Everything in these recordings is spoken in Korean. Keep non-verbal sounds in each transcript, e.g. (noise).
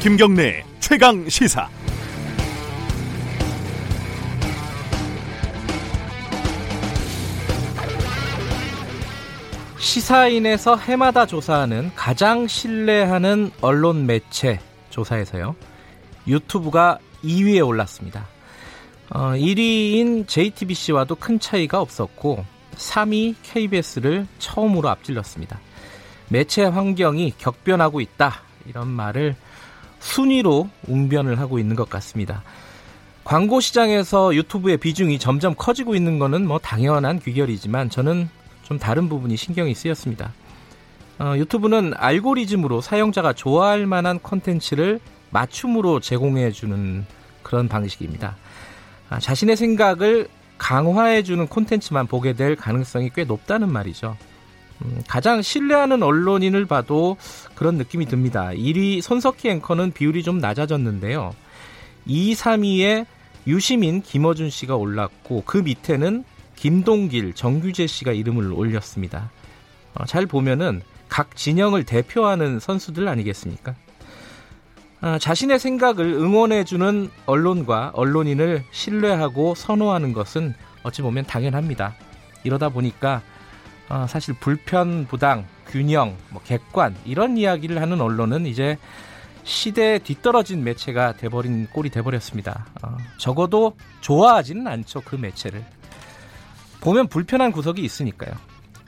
김경래 최강 시사. 시사인에서 해마다 조사하는 가장 신뢰하는 언론 매체 조사에서요. 유튜브가 2위에 올랐습니다. 어, 1위인 JTBC와도 큰 차이가 없었고 3위 KBS를 처음으로 앞질렀습니다. 매체 환경이 격변하고 있다. 이런 말을 순위로 웅변을 하고 있는 것 같습니다. 광고 시장에서 유튜브의 비중이 점점 커지고 있는 것은 뭐 당연한 귀결이지만 저는 좀 다른 부분이 신경이 쓰였습니다. 어, 유튜브는 알고리즘으로 사용자가 좋아할 만한 콘텐츠를 맞춤으로 제공해주는 그런 방식입니다. 아, 자신의 생각을 강화해주는 콘텐츠만 보게 될 가능성이 꽤 높다는 말이죠. 음, 가장 신뢰하는 언론인을 봐도 그런 느낌이 듭니다. 1위 손석희 앵커는 비율이 좀 낮아졌는데요. 2, 3위에 유시민, 김어준 씨가 올랐고 그 밑에는 김동길, 정규재 씨가 이름을 올렸습니다. 어, 잘 보면은 각 진영을 대표하는 선수들 아니겠습니까? 아, 자신의 생각을 응원해주는 언론과 언론인을 신뢰하고 선호하는 것은 어찌 보면 당연합니다. 이러다 보니까 어, 사실 불편, 부당, 균형, 뭐 객관 이런 이야기를 하는 언론은 이제 시대에 뒤떨어진 매체가 돼버린 꼴이 돼버렸습니다. 어, 적어도 좋아하지는 않죠 그 매체를 보면 불편한 구석이 있으니까요.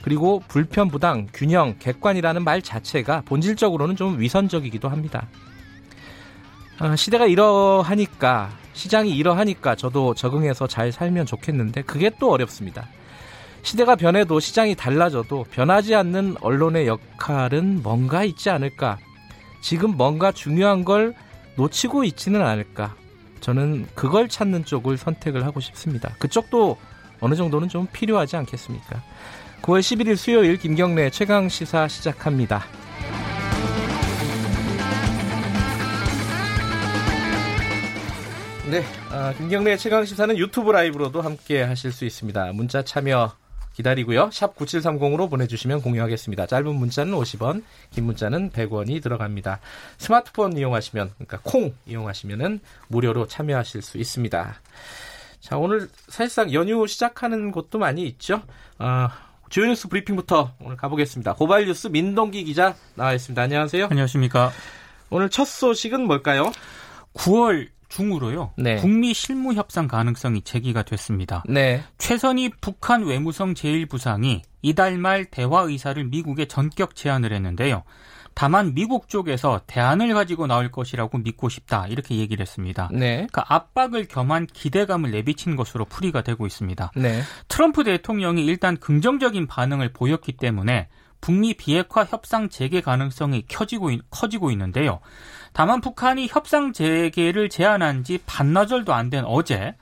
그리고 불편, 부당, 균형, 객관이라는 말 자체가 본질적으로는 좀 위선적이기도 합니다. 어, 시대가 이러하니까 시장이 이러하니까 저도 적응해서 잘 살면 좋겠는데 그게 또 어렵습니다. 시대가 변해도 시장이 달라져도 변하지 않는 언론의 역할은 뭔가 있지 않을까. 지금 뭔가 중요한 걸 놓치고 있지는 않을까. 저는 그걸 찾는 쪽을 선택을 하고 싶습니다. 그쪽도 어느 정도는 좀 필요하지 않겠습니까? 9월 11일 수요일 김경래 최강 시사 시작합니다. 네, 아, 김경래 최강 시사는 유튜브 라이브로도 함께 하실 수 있습니다. 문자 참여 기다리고요. 샵 9730으로 보내주시면 공유하겠습니다. 짧은 문자는 50원, 긴 문자는 100원이 들어갑니다. 스마트폰 이용하시면, 그러니까 콩 이용하시면은 무료로 참여하실 수 있습니다. 자, 오늘 사실상 연휴 시작하는 곳도 많이 있죠. 아, 주요 뉴스 브리핑부터 오늘 가보겠습니다. 고발 뉴스 민동기 기자 나와 있습니다. 안녕하세요. 안녕하십니까. 오늘 첫 소식은 뭘까요? 9월 중으로요. 네. 북미 실무 협상 가능성이 제기가 됐습니다. 네. 최선희 북한 외무성 제1부상이 이달 말 대화 의사를 미국에 전격 제안을 했는데요. 다만 미국 쪽에서 대안을 가지고 나올 것이라고 믿고 싶다 이렇게 얘기를 했습니다. 네. 그러니까 압박을 겸한 기대감을 내비친 것으로 풀이가 되고 있습니다. 네. 트럼프 대통령이 일단 긍정적인 반응을 보였기 때문에 북미 비핵화 협상 재개 가능성이 커지고, 커지고 있는데요. 다만 북한이 협상 재개를 제안한 지 반나절도 안 된 어제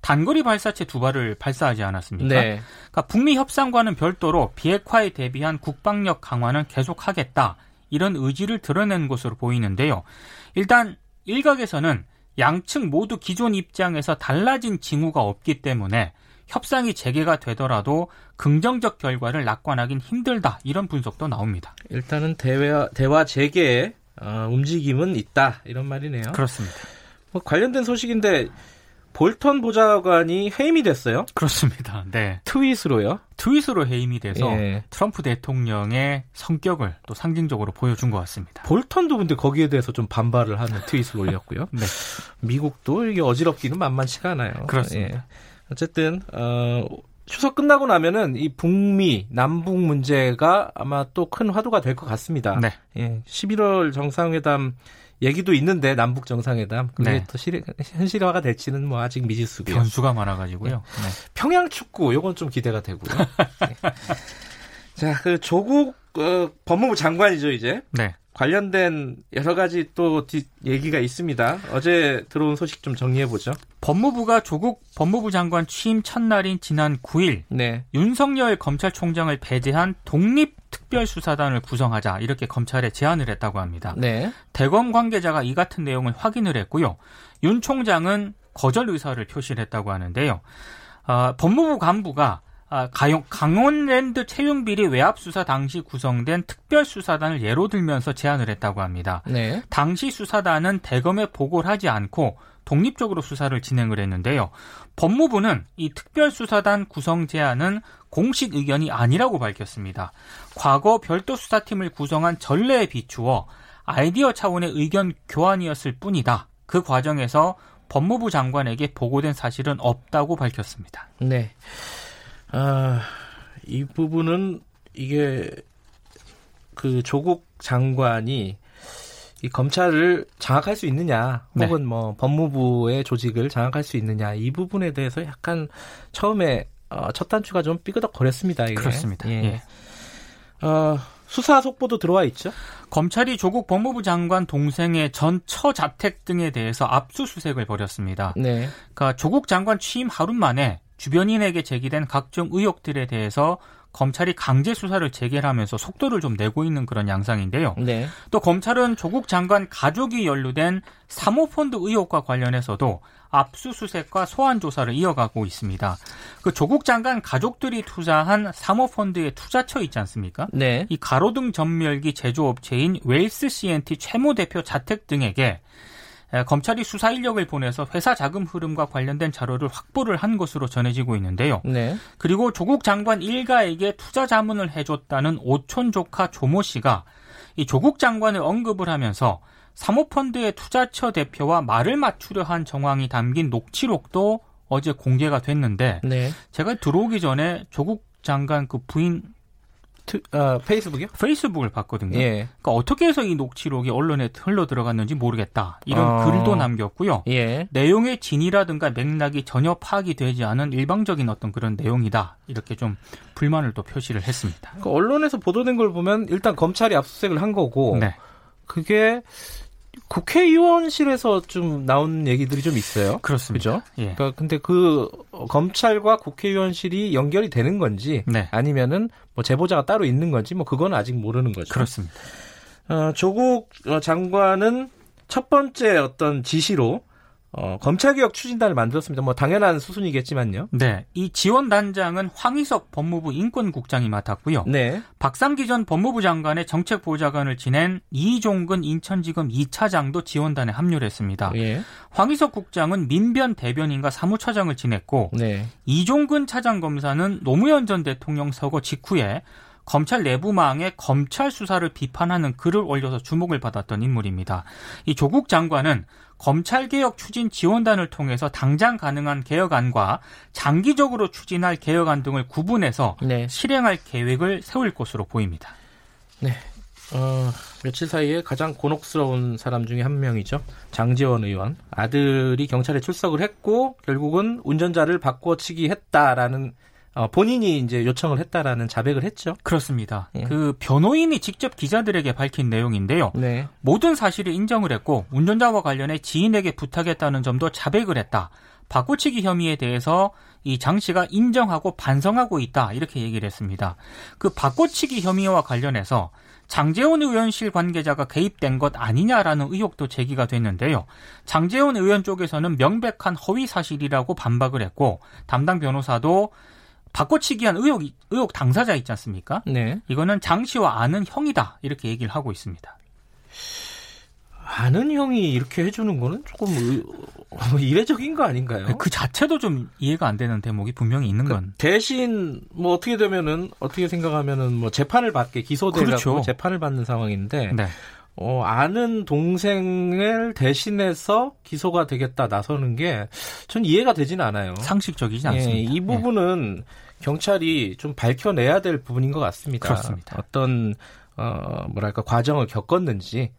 단거리 발사체 두 발을 발사하지 않았습니까? 네. 그러니까 북미 협상과는 별도로 비핵화에 대비한 국방력 강화는 계속하겠다. 이런 의지를 드러낸 것으로 보이는데요. 일단 일각에서는 양측 모두 기존 입장에서 달라진 징후가 없기 때문에 협상이 재개가 되더라도 긍정적 결과를 낙관하긴 힘들다 이런 분석도 나옵니다. 일단은 대화 대화 재개에 어, 움직임은 있다 이런 말이네요. 그렇습니다. 뭐 관련된 소식인데 볼턴 보좌관이 해임이 됐어요. 그렇습니다. 네. 트윗으로요? 트윗으로 해임이 돼서 예. 트럼프 대통령의 성격을 또 상징적으로 보여준 것 같습니다. 볼턴도 근데 거기에 대해서 좀 반발을 하는 트윗을 올렸고요. (laughs) 네. 미국도 이게 어지럽기는 만만치가 않아요. 그렇습니다. 예. 어쨌든 어 추석 끝나고 나면은 이 북미 남북 문제가 아마 또 큰 화두가 될 것 같습니다. 네. 예, 11월 정상회담 얘기도 있는데 남북 정상회담 그게 네. 또 실, 현실화가 될지는 뭐 아직 미지수고요. 변수가 많아가지고요. 네. 네. 평양 축구 요건 좀 기대가 되고요. 네. (laughs) 자, 그 조국 어, 법무부 장관이죠 이제. 네. 관련된 여러 가지 또 얘기가 있습니다. 어제 들어온 소식 좀 정리해 보죠. 법무부가 조국 법무부 장관 취임 첫날인 지난 9일 네. 윤석열 검찰총장을 배제한 독립 특별수사단을 구성하자 이렇게 검찰에 제안을 했다고 합니다. 네. 대검 관계자가 이 같은 내용을 확인을 했고요. 윤 총장은 거절 의사를 표시를 했다고 하는데요. 어, 법무부 간부가 아, 가용, 강원랜드 채용비리 외압 수사 당시 구성된 특별 수사단을 예로 들면서 제안을 했다고 합니다. 네. 당시 수사단은 대검에 보고를 하지 않고 독립적으로 수사를 진행을 했는데요. 법무부는 이 특별수사단 구성 제안은 공식 의견이 아니라고 밝혔습니다. 과거 별도 수사팀을 구성한 전례에 비추어 아이디어 차원의 의견 교환이었을 뿐이다. 그 과정에서 법무부 장관에게 보고된 사실은 없다고 밝혔습니다. 네. 아, 이 부분은 이게 그 조국 장관이 이 검찰을 장악할 수 있느냐, 네. 혹은 네. 뭐 법무부의 조직을 장악할 수 있느냐 이 부분에 대해서 약간 처음에 어, 첫 단추가 좀 삐그덕거렸습니다. 이게. 그렇습니다. 예. 예. 어, 수사 속보도 들어와 있죠. 검찰이 조국 법무부 장관 동생의 전 처자택 등에 대해서 압수수색을 벌였습니다. 네. 그러니까 조국 장관 취임 하루 만에 주변인에게 제기된 각종 의혹들에 대해서 검찰이 강제 수사를 재개하면서 속도를 좀 내고 있는 그런 양상인데요. 네. 또 검찰은 조국 장관 가족이 연루된 사모펀드 의혹과 관련해서도 압수수색과 소환 조사를 이어가고 있습니다. 그 조국 장관 가족들이 투자한 사모펀드의 투자처 있지 않습니까? 네. 이 가로등 전멸기 제조업체인 웰스 CNT 최모 대표 자택 등에게 검찰이 수사 인력을 보내서 회사 자금 흐름과 관련된 자료를 확보를 한 것으로 전해지고 있는데요. 네. 그리고 조국 장관 일가에게 투자 자문을 해줬다는 오촌 조카 조모 씨가 이 조국 장관을 언급을 하면서 사모펀드의 투자처 대표와 말을 맞추려 한 정황이 담긴 녹취록도 어제 공개가 됐는데 네. 제가 들어오기 전에 조국 장관 그 부인 트, 어, 페이스북이요? 페이스북을 봤거든요. 예. 그러니까 어떻게 해서 이 녹취록이 언론에 흘러 들어갔는지 모르겠다. 이런 어... 글도 남겼고요. 예. 내용의 진이라든가 맥락이 전혀 파악이 되지 않은 일방적인 어떤 그런 내용이다. 이렇게 좀 불만을 또 표시를 했습니다. 그러니까 언론에서 보도된 걸 보면 일단 검찰이 압수수색을 한 거고 네. 그게 국회의원실에서 좀 나온 얘기들이 좀 있어요. 그렇습니다. 그죠? 예. 그러니까 근데 그 검찰과 국회의원실이 연결이 되는 건지 네. 아니면은 뭐 제보자가 따로 있는 건지 뭐 그건 아직 모르는 거죠. 그렇습니다. 어, 조국 장관은 첫 번째 어떤 지시로 어, 검찰개혁 추진단을 만들었습니다. 뭐 당연한 수순이겠지만요. 네, 이 지원단장은 황희석 법무부 인권국장이 맡았고요. 네. 박상기 전 법무부 장관의 정책보좌관을 지낸 이종근 인천지검 2차장도 지원단에 합류를 했습니다. 예. 황희석 국장은 민변 대변인과 사무처장을 지냈고 네. 이종근 차장 검사는 노무현 전 대통령 서거 직후에 검찰 내부망에 검찰 수사를 비판하는 글을 올려서 주목을 받았던 인물입니다. 이 조국 장관은 검찰개혁 추진 지원단을 통해서 당장 가능한 개혁안과 장기적으로 추진할 개혁안 등을 구분해서 네. 실행할 계획을 세울 것으로 보입니다. 네. 어, 며칠 사이에 가장 곤혹스러운 사람 중에 한 명이죠. 장재원 의원. 아들이 경찰에 출석을 했고 결국은 운전자를 바꿔치기 했다라는 어, 본인이 이제 요청을 했다라는 자백을 했죠. 그렇습니다. 예. 그 변호인이 직접 기자들에게 밝힌 내용인데요. 네. 모든 사실을 인정을 했고 운전자와 관련해 지인에게 부탁했다는 점도 자백을 했다. 바꾸치기 혐의에 대해서 이 장 씨가 인정하고 반성하고 있다 이렇게 얘기를 했습니다. 그 바꿔치기 혐의와 관련해서 장재원 의원실 관계자가 개입된 것 아니냐라는 의혹도 제기가 됐는데요. 장재원 의원 쪽에서는 명백한 허위 사실이라고 반박을 했고 담당 변호사도 바꿔치기한 의혹 의혹 당사자 있지 않습니까? 네. 이거는 장 씨와 아는 형이다 이렇게 얘기를 하고 있습니다. 아는 형이 이렇게 해주는 거는 조금 의, 이례적인 거 아닌가요? 그 자체도 좀 이해가 안 되는 대목이 분명히 있는 건. 그 대신 뭐 어떻게 되면은 어떻게 생각하면은 뭐 재판을 받게 기소되고 그렇죠. 재판을 받는 상황인데 네. 어, 아는 동생을 대신해서 기소가 되겠다 나서는 게 전 이해가 되지는 않아요. 상식적이지 않습니다. 예, 이 부분은 예. 경찰이 좀 밝혀내야 될 부분인 것 같습니다. 그렇습니다. 어떤 어 뭐랄까 과정을 겪었는지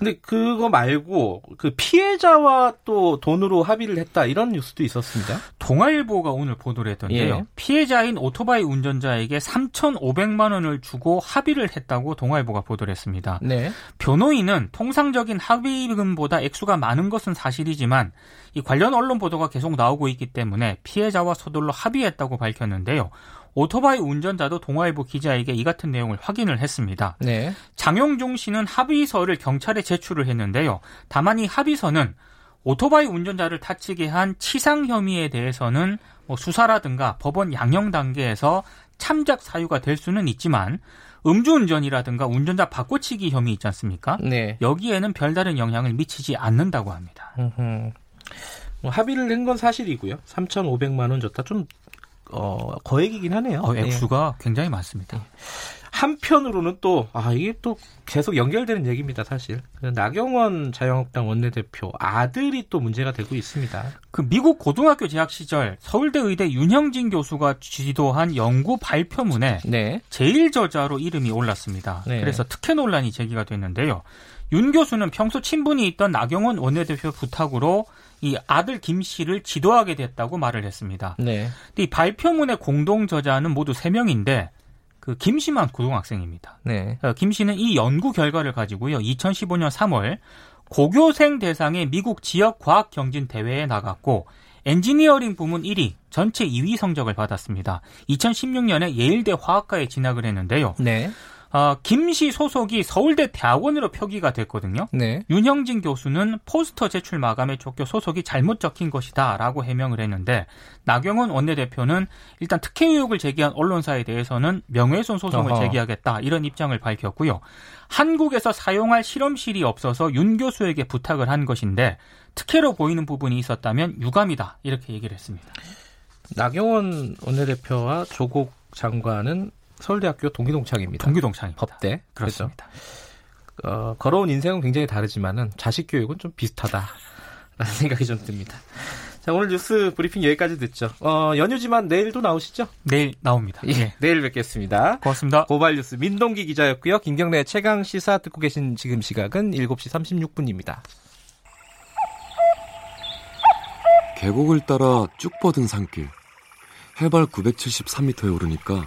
근데 그거 말고 그 피해자와 또 돈으로 합의를 했다 이런 뉴스도 있었습니다. 동아일보가 오늘 보도를 했던데요. 예. 피해자인 오토바이 운전자에게 3,500만 원을 주고 합의를 했다고 동아일보가 보도를 했습니다. 네. 변호인은 통상적인 합의금보다 액수가 많은 것은 사실이지만 이 관련 언론 보도가 계속 나오고 있기 때문에 피해자와 서둘러 합의했다고 밝혔는데요. 오토바이 운전자도 동아일보 기자에게 이 같은 내용을 확인을 했습니다. 네. 장용종 씨는 합의서를 경찰에 제출을 했는데요. 다만 이 합의서는 오토바이 운전자를 타치게 한 치상 혐의에 대해서는 뭐 수사라든가 법원 양형 단계에서 참작 사유가 될 수는 있지만 음주운전이라든가 운전자 바꿔치기 혐의 있지 않습니까? 네. 여기에는 별다른 영향을 미치지 않는다고 합니다. 뭐 합의를 낸 건 사실이고요. 3,500만 원 줬다. 좀 어, 거액이긴 하네요. 어, 액수가 네. 굉장히 많습니다. 네. 한편으로는 또, 아, 이게 또 계속 연결되는 얘기입니다, 사실. 나경원 자유한국당 원내대표 아들이 또 문제가 되고 있습니다. 그 미국 고등학교 재학 시절 서울대 의대 윤형진 교수가 지도한 연구 발표문에 네. 제일 저자로 이름이 올랐습니다. 네. 그래서 특혜 논란이 제기가 됐는데요. 윤 교수는 평소 친분이 있던 나경원 원내대표 부탁으로 이 아들 김 씨를 지도하게 됐다고 말을 했습니다. 네. 이 발표문의 공동 저자는 모두 3명인데 그 김 씨만 고등학생입니다. 네. 어, 김 씨는 이 연구 결과를 가지고요. 2015년 3월 고교생 대상의 미국 지역 과학 경진 대회에 나갔고 엔지니어링 부문 1위, 전체 2위 성적을 받았습니다. 2016년에 예일대 화학과에 진학을 했는데요. 네. 어, 김씨 소속이 서울대 대학원으로 표기가 됐거든요. 네. 윤형진 교수는 포스터 제출 마감에 쫓겨 소속이 잘못 적힌 것이다라고 해명을 했는데 나경원 원내대표는 일단 특혜 의혹을 제기한 언론사에 대해서는 명예훼손 소송을 어허. 제기하겠다 이런 입장을 밝혔고요. 한국에서 사용할 실험실이 없어서 윤 교수에게 부탁을 한 것인데 특혜로 보이는 부분이 있었다면 유감이다 이렇게 얘기를 했습니다. 나경원 원내대표와 조국 장관은 서울대학교 동기동창입니다. 동기동창입니다. 법대. 그렇습니다. 어, 걸어온 인생은 굉장히 다르지만은 자식 교육은 좀 비슷하다라는 생각이 좀 듭니다. 자, 오늘 뉴스 브리핑 여기까지 듣죠. 어, 연휴지만 내일도 나오시죠? 내일 나옵니다. 예, 네. 내일 뵙겠습니다. 고맙습니다. 고발 뉴스 민동기 기자였고요. 김경래 최강 시사 듣고 계신 지금 시각은 7시 36분입니다. 계곡을 따라 쭉 뻗은 산길. 해발 973m에 오르니까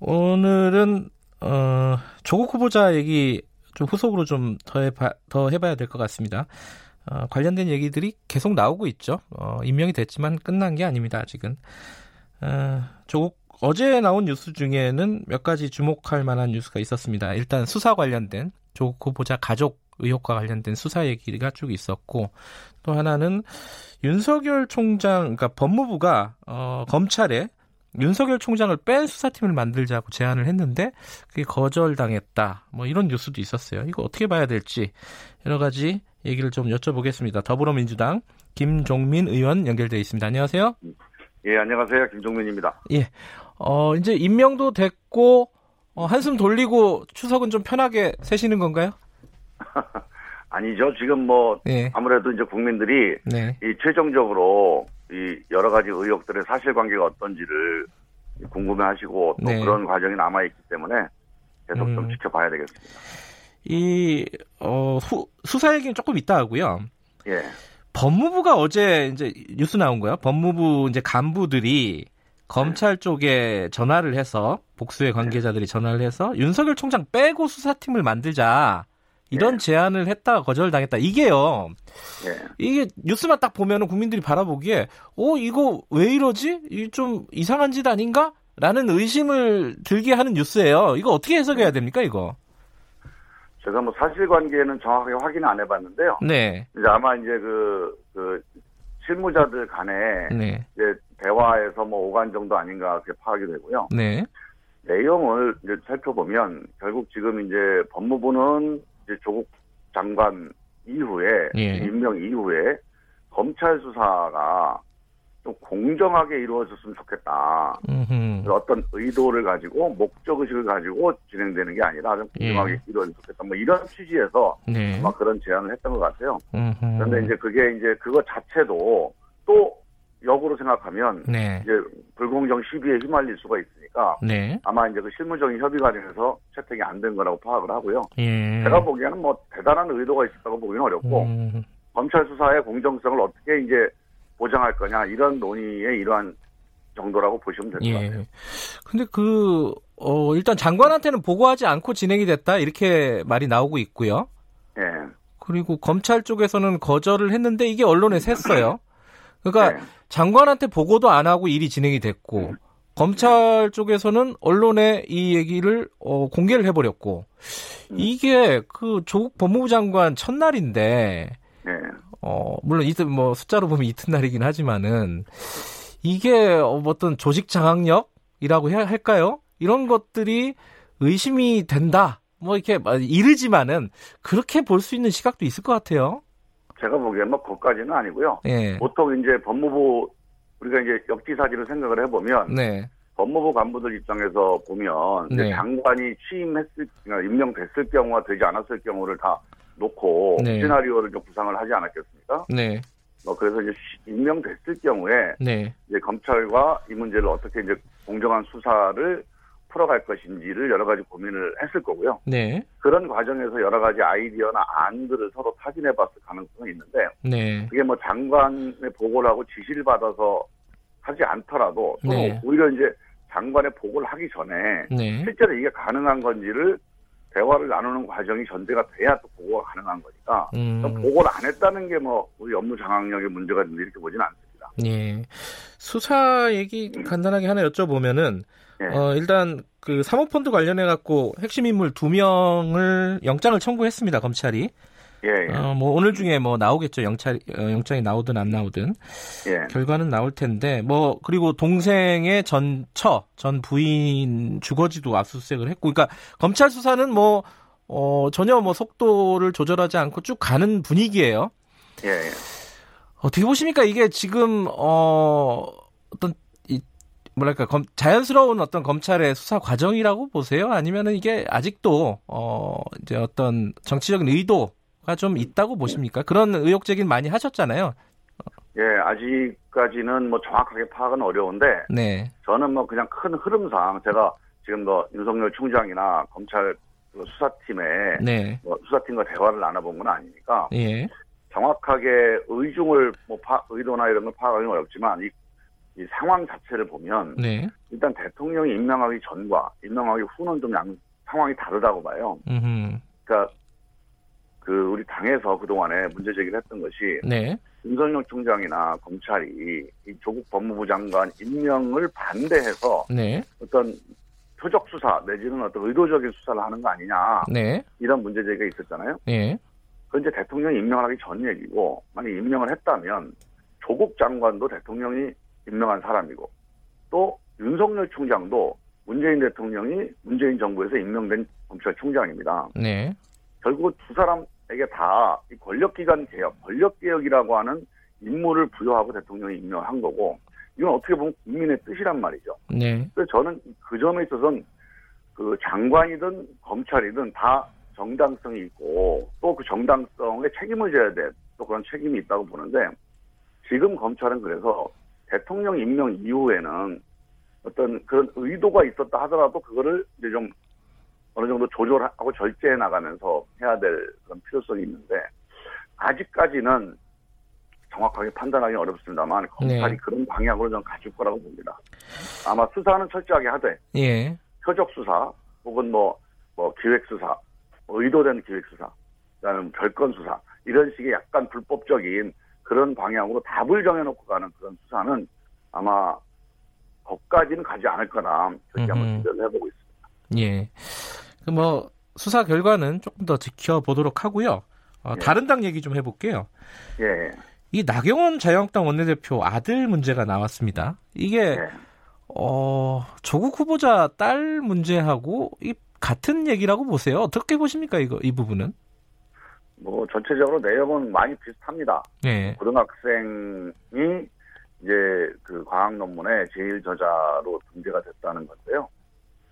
오늘은 어, 조국 후보자 얘기 좀 후속으로 좀 더 해봐, 더 해봐야 될 것 같습니다. 어, 관련된 얘기들이 계속 나오고 있죠. 어, 임명이 됐지만 끝난 게 아닙니다. 아직은. 어, 조국 어제 나온 뉴스 중에는 몇 가지 주목할 만한 뉴스가 있었습니다. 일단 수사 관련된 조국 후보자 가족 의혹과 관련된 수사 얘기가 쭉 있었고 또 하나는 윤석열 총장 그러니까 법무부가 어, 검찰에 윤석열 총장을 뺀 수사팀을 만들자고 제안을 했는데 그게 거절당했다. 뭐 이런 뉴스도 있었어요. 이거 어떻게 봐야 될지 여러 가지 얘기를 좀 여쭤보겠습니다. 더불어민주당 김종민 의원 연결돼 있습니다. 안녕하세요. 예, 안녕하세요. 김종민입니다. 예. 어, 이제 임명도 됐고 어, 한숨 돌리고 추석은 좀 편하게 세시는 건가요? (laughs) 아니죠. 지금 뭐 예. 아무래도 이제 국민들이 네. 이 최종적으로 이 여러 가지 의혹들의 사실관계가 어떤지를 궁금해하시고 또 네. 그런 과정이 남아 있기 때문에 계속 음. 좀 지켜봐야 되겠습니다. 이 어, 후, 수사 얘기는 조금 있다 하고요. 예. 법무부가 어제 이제 뉴스 나온 거예요. 법무부 이제 간부들이 검찰 쪽에 전화를 해서 복수의 관계자들이 전화를 해서 윤석열 총장 빼고 수사팀을 만들자. 이런 예. 제안을 했다가 거절당했다. 이게요. 예. 이게 뉴스만 딱 보면은 국민들이 바라보기에 어 이거 왜 이러지? 이 좀 이상한 짓 아닌가? 라는 의심을 들게 하는 뉴스예요. 이거 어떻게 해석해야 됩니까, 이거? 제가 뭐 사실관계는 정확하게 확인 안 해봤는데요. 네. 이제 아마 이제 그, 그, 실무자들 간에 네. 이제 대화에서 뭐 오간 정도 아닌가 그렇게 파악이 되고요. 네. 내용을 이제 살펴보면 결국 지금 이제 법무부는 이제 조국 장관 이후에 예. 임명 이후에 검찰 수사가 좀 공정하게 이루어졌으면 좋겠다. 음흠. 어떤 의도를 가지고 목적 의식을 가지고 진행되는 게 아니라 좀 공정하게 예. 이루어졌으면 좋겠다. 뭐 이런 취지에서 네. 아마 그런 제안을 했던 것 같아요. 음흠. 그런데 이제 그게 이제 그거 자체도 또 역으로 생각하면 네. 이제 불공정 시비에 휘말릴 수가 있으니까 네. 아마 이제 그 실무적인 협의 과정에서 채택이 안 된 거라고 파악을 하고요. 예. 제가 보기에는 뭐 대단한 의도가 있었다고 보기는 어렵고 음. 검찰 수사의 공정성을 어떻게 이제 보장할 거냐 이런 논의의 일환 정도라고 보시면 될것 예. 같아요. 근데 그, 어, 일단 장관한테는 보고하지 않고 진행이 됐다 이렇게 말이 나오고 있고요. 예. 그리고 검찰 쪽에서는 거절을 했는데 이게 언론에 샜어요. (laughs) 그러니까 네. 장관한테 보고도 안 하고 일이 진행이 됐고 음. 검찰 쪽에서는 언론에 이 얘기를 어, 공개를 해버렸고 음. 이게 그 조국 법무부 장관 첫날인데 네. 어 물론 이틀 뭐 숫자로 보면 이튿날이긴 하지만은 이게 어떤 조직 장악력이라고 해야 할까요? 이런 것들이 의심이 된다. 뭐 이렇게 이르지만은 그렇게 볼 수 있는 시각도 있을 것 같아요. 제가 보기엔 뭐 그것까지는 아니고요. 예. 보통 이제 법무부 우리가 이제 역지사지를 생각을 해보면 네. 법무부 간부들 입장에서 보면 네. 장관이 취임했을 그러니까 임명됐을 경우와 되지 않았을 경우를 다 놓고 네. 시나리오를 좀 구상을 하지 않았겠습니까? 네. 뭐 그래서 이제 임명됐을 경우에 네. 이제 검찰과 이 문제를 어떻게 이제 공정한 수사를 풀어갈 것인지를 여러 가지 고민을 했을 거고요. 네. 그런 과정에서 여러 가지 아이디어나 안들을 서로 타진해 봤을 가능성이 있는데, 네. 그게 뭐 장관의 보고를 하고 지시를 받아서 하지 않더라도 또 네. 오히려 이제 장관의 보고를 하기 전에 네. 실제로 이게 가능한 건지를 대화를 나누는 과정이 전제가 돼야 또 보고가 가능한 거니까 음. 보고를 안 했다는 게 뭐 우리 업무 장악력의 문제가 이렇게 보지는 않습니다. 예. 수사 얘기 간단하게 하나 여쭤보면은 네. 어, 일단 그 사모펀드 관련해 갖고 핵심 인물 두 명을 영장을 청구했습니다 검찰이. 예, 예. 어, 뭐 오늘 중에 뭐 나오겠죠 영찰 어, 영장이 나오든 안 나오든 예. 결과는 나올 텐데 뭐 그리고 동생의 전처 전 부인 주거지도 압수수색을 했고 그러니까 검찰 수사는 뭐 어, 전혀 뭐 속도를 조절하지 않고 쭉 가는 분위기예요. 예. 예. 어떻게 보십니까 이게 지금 어 어떤 이 뭐랄까 검, 자연스러운 어떤 검찰의 수사 과정이라고 보세요? 아니면은 이게 아직도 어 이제 어떤 정치적인 의도 좀 있다고 보십니까? 그런 의혹 제기를 많이 하셨잖아요. 예, 아직까지는 뭐 정확하게 파악은 어려운데, 네. 저는 뭐 그냥 큰 흐름상 제가 지금 뭐 윤석열 총장이나 검찰 그 수사팀에 네. 뭐 수사팀과 대화를 나눠본 건 아니니까 예. 정확하게 의중을 뭐 파, 의도나 이런 걸 파악하기는 어렵지만 이, 이 상황 자체를 보면 네. 일단 대통령이 임명하기 전과 임명하기 후는 좀 양, 상황이 다르다고 봐요. 음흠. 그러니까 그 우리 당에서 그동안에 문제 제기를 했던 것이 네. 윤석열 총장이나 검찰이 이 조국 법무부 장관 임명을 반대해서 네. 어떤 표적 수사 내지는 어떤 의도적인 수사를 하는 거 아니냐 네. 이런 문제 제기가 있었잖아요. 네. 그건 이제 대통령이 임명을 하기 전 얘기고 만약 임명을 했다면 조국 장관도 대통령이 임명한 사람이고 또 윤석열 총장도 문재인 대통령이 문재인 정부에서 임명된 검찰총장입니다. 네. 결국 두 사람 이게 다 권력기관 개혁, 권력개혁이라고 하는 임무를 부여하고 대통령이 임명한 거고 이건 어떻게 보면 국민의 뜻이란 말이죠. 네. 그래서 저는 그 점에 있어서는 그 장관이든 검찰이든 다 정당성이 있고 또 그 정당성에 책임을 져야 돼. 또 그런 책임이 있다고 보는데 지금 검찰은 그래서 대통령 임명 이후에는 어떤 그런 의도가 있었다 하더라도 그거를 이제 좀 어느 정도 조절하고 절제해 나가면서 해야 될 그런 필요성이 있는데 아직까지는 정확하게 판단하기 어렵습니다만 검찰이 네. 그런 방향으로 좀 가질 거라고 봅니다. 아마 수사는 철저하게 하되 예. 표적 수사 혹은 뭐, 뭐 기획 수사, 뭐 의도된 기획 수사, 그다음 별건 수사 이런 식의 약간 불법적인 그런 방향으로 답을 정해놓고 가는 그런 수사는 아마 거까지는 가지 않을 거나 그렇게 한번 기대를 해보고 있습니다. 예. 그 뭐 수사 결과는 조금 더 지켜보도록 하고요. 어, 예. 다른 당 얘기 좀 해볼게요. 예. 이 나경원 자유한국당 원내대표 아들 문제가 나왔습니다. 이게 예. 어, 조국 후보자 딸 문제하고 이 같은 얘기라고 보세요. 어떻게 보십니까 이거 이 부분은? 뭐 전체적으로 내용은 많이 비슷합니다. 네. 고등학생이 이제 그 과학 논문의 제일 저자로 등재가 됐다는 건데요.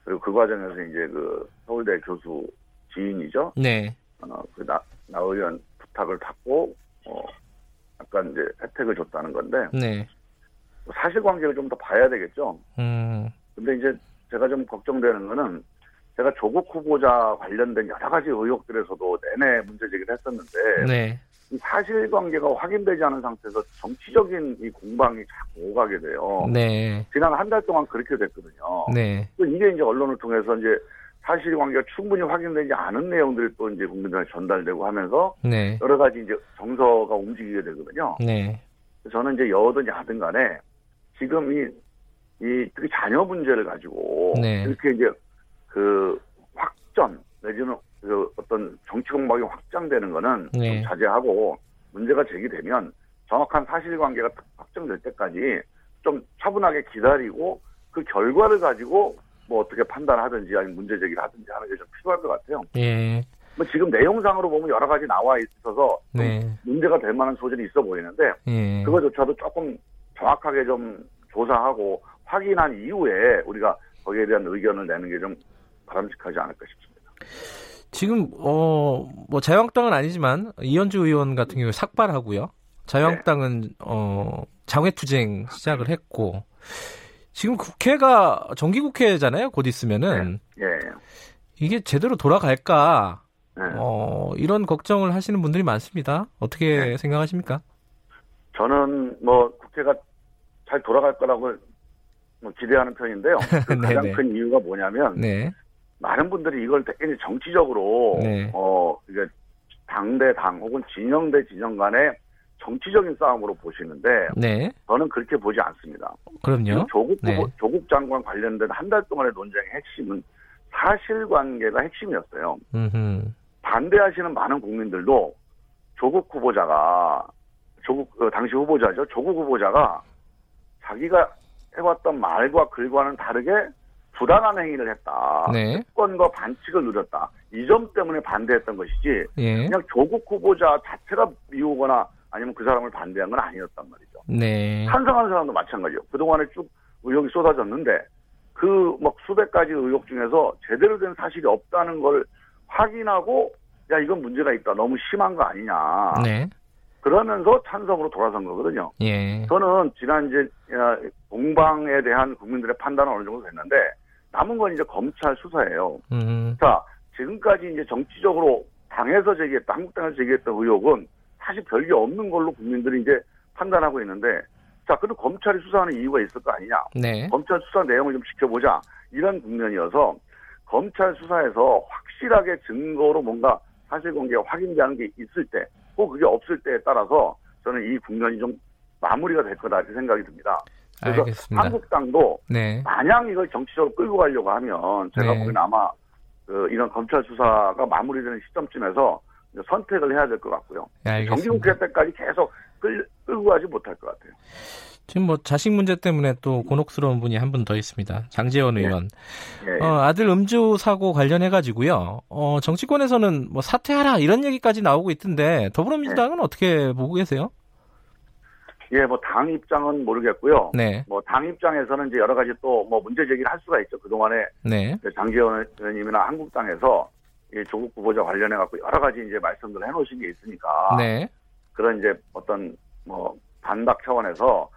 그리고 그 과정에서 이제 그 서울대 교수 지인이죠. 네. 어, 그 나, 나 의원 부탁을 받고, 어, 약간 이제 혜택을 줬다는 건데. 네. 뭐 사실관계를 좀 더 봐야 되겠죠. 음. 근데 이제 제가 좀 걱정되는 거는 제가 조국 후보자 관련된 여러 가지 의혹들에서도 내내 문제 제기를 했었는데. 네. 사실관계가 확인되지 않은 상태에서 정치적인 이 공방이 자꾸 오가게 돼요. 네. 지난 한 달 동안 그렇게 됐거든요. 네. 이게 이제 언론을 통해서 이제 사실관계가 충분히 확인되지 않은 내용들이 또 이제 국민들한테 전달되고 하면서 네. 여러 가지 이제 정서가 움직이게 되거든요. 네. 저는 이제 여든 야든 간에 지금 이, 이 특히 자녀 문제를 가지고 네. 이렇게 이제 그 확전 내지는 그 어떤 정치 공방이 확장되는 거는 네. 좀 자제하고 문제가 제기되면 정확한 사실관계가 확정될 때까지 좀 차분하게 기다리고 그 결과를 가지고 뭐 어떻게 판단하든지 아니면 문제 제기를 하든지 하는 게 좀 필요할 것 같아요. 예. 뭐 지금 내용상으로 보면 여러 가지 나와 있어서 네. 문제가 될 만한 소질이 있어 보이는데 예. 그거조차도 조금 정확하게 좀 조사하고 확인한 이후에 우리가 거기에 대한 의견을 내는 게 좀 바람직하지 않을까 싶습니다. 지금 어 뭐 자유한국당은 아니지만 이현주 의원 같은 경우 삭발하고요. 자유한국당은 네. 어 장외투쟁 시작을 했고 지금 국회가 정기국회잖아요. 곧 있으면은 네. 네. 이게 제대로 돌아갈까? 네. 어, 이런 걱정을 하시는 분들이 많습니다. 어떻게 네. 생각하십니까? 저는 뭐 국회가 잘 돌아갈 거라고 뭐 기대하는 편인데요. (laughs) 그 가장 큰 이유가 뭐냐면 네. 많은 분들이 이걸 되게 정치적으로 네. 어 이게 당대 당 혹은 진영 대 진영 간의 정치적인 싸움으로 보시는데 네. 저는 그렇게 보지 않습니다. 그럼요. 조국 네. 조국 장관 관련된 한 달 동안의 논쟁의 핵심은 사실관계가 핵심이었어요. 음흠. 반대하시는 많은 국민들도 조국 후보자가 조국 그 당시 후보자죠. 조국 후보자가 자기가 해왔던 말과 글과는 다르게 부당한 행위를 했다. 네. 특권과 반칙을 누렸다. 이 점 때문에 반대했던 것이지 예. 그냥 조국 후보자 자체가 미우거나 아니면 그 사람을 반대한 건 아니었단 말이죠. 네. 찬성하는 사람도 마찬가지요. 그동안에 쭉 의혹이 쏟아졌는데 그 막 수백 가지 의혹 중에서 제대로 된 사실이 없다는 걸 확인하고 야 이건 문제가 있다. 너무 심한 거 아니냐. 네. 그러면서 찬성으로 돌아선 거거든요. 예. 저는 지난 이제 공방에 대한 국민들의 판단은 어느 정도 됐는데 남은 건 이제 검찰 수사예요. 음. 자 지금까지 이제 정치적으로 당에서 제기했다 한국당에서 제기했던 의혹은 사실 별게 없는 걸로 국민들이 이제 판단하고 있는데 자 그래도 검찰이 수사하는 이유가 있을 거 아니냐. 네. 검찰 수사 내용을 좀 지켜보자 이런 국면이어서 검찰 수사에서 확실하게 증거로 뭔가 사실관계가 확인되는 게 있을 때, 꼭 그게 없을 때에 따라서 저는 이 국면이 좀 마무리가 될 거다 이렇게 생각이 듭니다. 그래서 알겠습니다. 한국당도 네. 만약 이걸 정치적으로 끌고 가려고 하면 제가 네. 보기엔 아마 그 이런 검찰 수사가 마무리되는 시점쯤에서 선택을 해야 될 것 같고요. 네, 정기국회 때까지 계속 끌, 끌고 가지 못할 것 같아요. 지금 뭐 자식 문제 때문에 또 곤혹스러운 분이 한 분 더 있습니다. 장재원 네. 의원. 네. 네. 어, 아들 음주 사고 관련해 가지고요. 어, 정치권에서는 뭐 사퇴하라 이런 얘기까지 나오고 있던데 더불어민주당은 네. 어떻게 보고 계세요? 예, 뭐 당 입장은 모르겠고요. 네. 뭐 당 입장에서는 이제 여러 가지 또 뭐 문제 제기를 할 수가 있죠. 그 동안에 네. 장재원 의원님이나 한국당에서 이 조국 후보자 관련해 갖고 여러 가지 이제 말씀들 해놓으신 게 있으니까 네. 그런 이제 어떤 뭐 반박 차원에서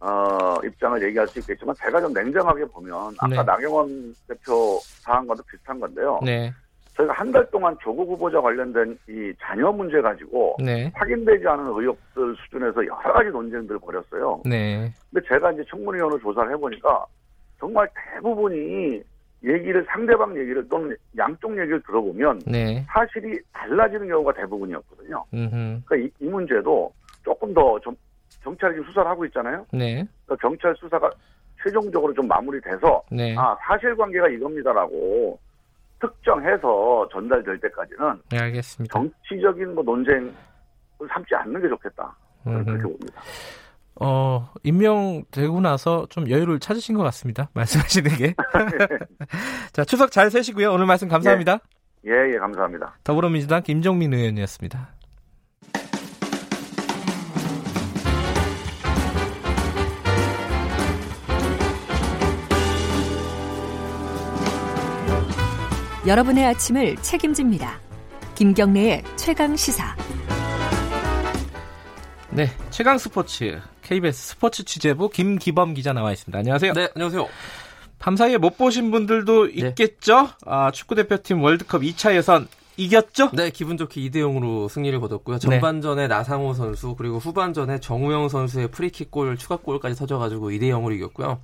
어, 입장을 얘기할 수 있겠지만 제가 좀 냉정하게 보면 아까 네. 나경원 대표 사안과도 비슷한 건데요. 네. 저희가 한 달 동안 조국 후보자 관련된 이 자녀 문제 가지고 네. 확인되지 않은 의혹들 수준에서 여러 가지 논쟁들을 벌였어요. 네. 근데 제가 이제 청문위원으로 조사를 해보니까 정말 대부분이 얘기를 상대방 얘기를 또는 양쪽 얘기를 들어보면 네. 사실이 달라지는 경우가 대부분이었거든요. 음흠. 그러니까 이, 이, 문제도 조금 더 좀 경찰이 지금 수사를 하고 있잖아요. 네. 그러니까 경찰 수사가 최종적으로 좀 마무리돼서 네. 아 사실관계가 이겁니다라고 특정해서 전달될 때까지는 네, 알겠습니다. 정치적인 뭐 논쟁을 삼지 않는 게 좋겠다. 그렇게 봅니다. 어, 임명되고 나서 좀 여유를 찾으신 것 같습니다. (laughs) 말씀하시는 게. (laughs) 자, 추석 잘 세시고요. 오늘 말씀 감사합니다. 예, 예, 예 감사합니다. 더불어민주당 김종민 의원이었습니다. 여러분의 아침을 책임집니다. 김경래의 최강 시사. 네, 최강 스포츠 KBS 스포츠 취재부 김기범 기자 나와 있습니다. 안녕하세요. 네, 안녕하세요. 밤사이에 못 보신 분들도 네. 있겠죠? 아, 축구 대표팀 월드컵 2차 예선 이겼죠? 네, 기분 좋게 2대 0으로 승리를 거뒀고요. 전반전에 네. 나상호 선수 그리고 후반전에 정우영 선수의 프리킥골 추가골까지 터져가지고 2대 0으로 이겼고요.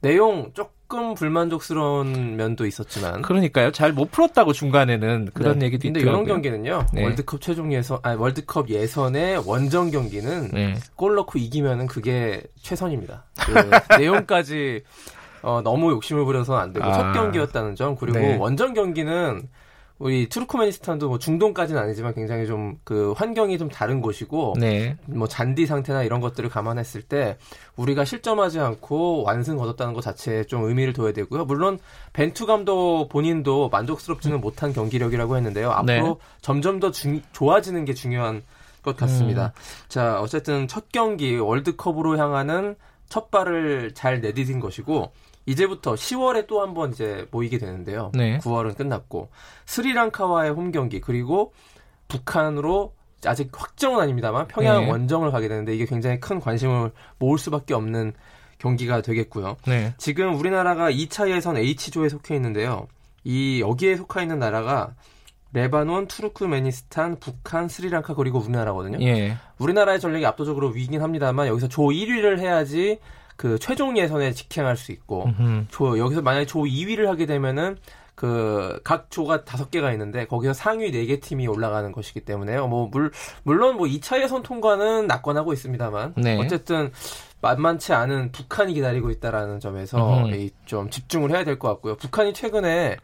내용 조금 불만족스러운 면도 있었지만 그러니까요. 잘 못 풀었다고 중간에는 그런 네. 얘기도 있는데 이런 경기는요. 네. 월드컵 최종 예선 아니 월드컵 예선의 원정 경기는 네. 골 넣고 이기면은 그게 최선입니다. 그 (laughs) 내용까지 어, 너무 욕심을 부려서는 안 되고 아. 첫 경기였다는 점 그리고 네. 원정 경기는 우리 투르크메니스탄도 뭐 중동까지는 아니지만 굉장히 좀 그 환경이 좀 다른 곳이고 네. 뭐 잔디 상태나 이런 것들을 감안했을 때 우리가 실점하지 않고 완승 거뒀다는 것 자체에 좀 의미를 둬야 되고요. 물론 벤투 감독 본인도 만족스럽지는 못한 경기력이라고 했는데요. 앞으로 네. 점점 더 중, 좋아지는 게 중요한 것 같습니다. 음. 자, 어쨌든 첫 경기 월드컵으로 향하는 첫 발을 잘 내디딘 것이고 이제부터 10월에 또 한 번 이제 모이게 되는데요. 네. 9월은 끝났고 스리랑카와의 홈 경기 그리고 북한으로 아직 확정은 아닙니다만 평양 네. 원정을 가게 되는데 이게 굉장히 큰 관심을 모을 수밖에 없는 경기가 되겠고요. 네. 지금 우리나라가 2차 예선 H조에 속해 있는데요. 이 여기에 속해 있는 나라가 레바논, 투르크메니스탄, 북한, 스리랑카 그리고 우리나라거든요. 예. 우리나라의 전력이 압도적으로 위긴 합니다만 여기서 조 1위를 해야지 그 최종 예선에 직행할 수 있고 조 여기서 만약에 조 2위를 하게 되면은 그 각 조가 다섯 개가 있는데 거기서 상위 네 개 팀이 올라가는 것이기 때문에요. 뭐 물, 물론 뭐 2차 예선 통과는 낙관하고 있습니다만 네. 어쨌든 만만치 않은 북한이 기다리고 있다라는 점에서 좀 집중을 해야 될 것 같고요. 북한이 최근에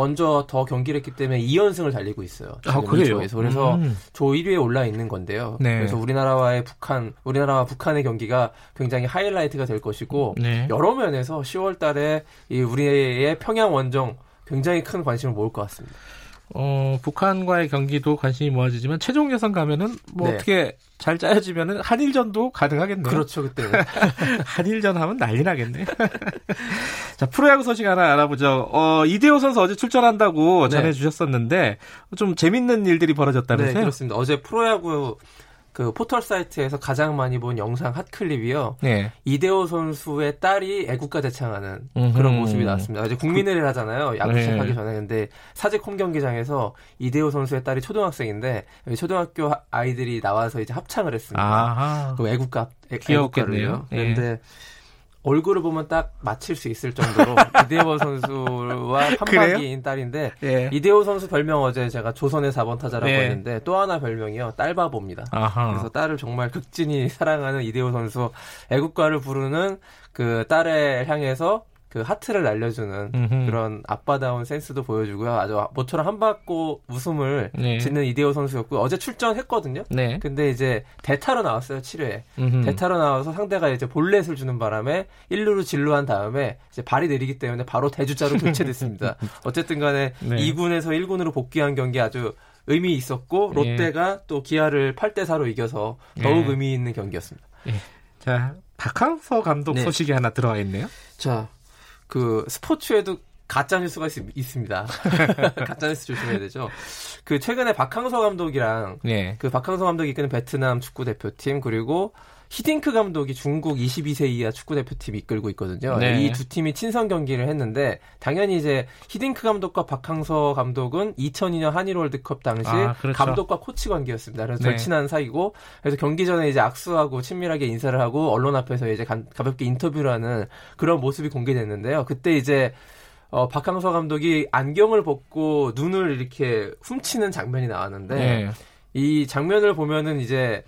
먼저 더 경기를 했기 때문에 2연승을 달리고 있어요. 아, 그래요? 조에서. 그래서 음. 조 1위에 올라 있는 건데요. 네. 그래서 우리나라와의 북한, 우리나라와 북한의 경기가 굉장히 하이라이트가 될 것이고 네. 여러 면에서 10월 달에 이 우리의 평양 원정 굉장히 큰 관심을 모을 것 같습니다. 어, 북한과의 경기도 관심이 모아지지만 최종 예선 가면은 뭐 네. 어떻게 잘 짜여지면은 한일전도 가능하겠네요. 그렇죠, 그때. (laughs) 한일전 하면 난리 나겠네. (laughs) 자, 프로야구 소식 하나 알아보죠. 어, 이대호 선수 어제 출전한다고 네. 전해주셨었는데 좀 재밌는 일들이 벌어졌다면서요? 네, 그렇습니다. 어제 프로야구 그 포털 사이트에서 가장 많이 본 영상 핫클립이요. 네. 이대호 선수의 딸이 애국가 대창하는 음흠. 그런 모습이 나왔습니다. 이제 국민회를 하잖아요. 야구 네. 시작하기 전에. 근데 사직 홈 경기장에서 이대호 선수의 딸이 초등학생인데 초등학교 아이들이 나와서 이제 합창을 했습니다. 아하. 그 애국가 애국가를요. 그런데 네. 얼굴을 보면 딱 맞힐 수 있을 정도로 (laughs) 이대호 선수와 한박이인 딸인데 예. 이대호 선수 별명 어제 제가 조선의 4번 타자라고 예. 했는데 또 하나 별명이요 딸바보입니다. 아하. 그래서 딸을 정말 극진히 사랑하는 이대호 선수 애국가를 부르는 그 딸을 향해서 그 하트를 날려주는 음흠. 그런 아빠다운 센스도 보여주고요. 아주 모처럼 한 받고 웃음을 네. 짓는 이대호 선수였고 어제 출전했거든요. 네. 근데 이제 대타로 나왔어요 7회에 음흠. 대타로 나와서 상대가 이제 볼넷을 주는 바람에 1루로 진루한 다음에 이제 발이 느리기 때문에 바로 대주자로 (laughs) 교체됐습니다. 어쨌든 간에 네. 2군에서 1군으로 복귀한 경기 아주 의미 있었고 예. 롯데가 예. 또 기아를 8대 4로 이겨서 더욱 예. 의미 있는 경기였습니다. 예. 자 박항서 감독 네. 소식이 하나 들어와 있네요. 자 그 스포츠에도 가짜 뉴스가 있, 습니다 (laughs) 가짜 뉴스 조심해야 되죠. 그 최근에 박항서 감독이랑 네. 그 박항서 감독이 이끄는 베트남 축구 대표팀 그리고 히딩크 감독이 중국 22세 이하 축구 대표팀 이끌고 있거든요. 네. 이두 팀이 친선 경기를 했는데 당연히 이제 히딩크 감독과 박항서 감독은 2002년 한일 월드컵 당시 아, 그렇죠. 감독과 코치 관계였습니다. 그래서 네. 절친한 사이고 그래서 경기 전에 이제 악수하고 친밀하게 인사를 하고 언론 앞에서 이제 가볍게 인터뷰를 하는 그런 모습이 공개됐는데요. 그때 이제 어, 박항서 감독이 안경을 벗고 눈을 이렇게 훔치는 장면이 나왔는데 네. 이 장면을 보면은 이제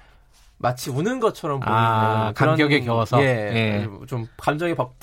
마치 우는 것처럼 보이는 아, 그런 감격에 겨워서 예, 예. 좀 감정이 막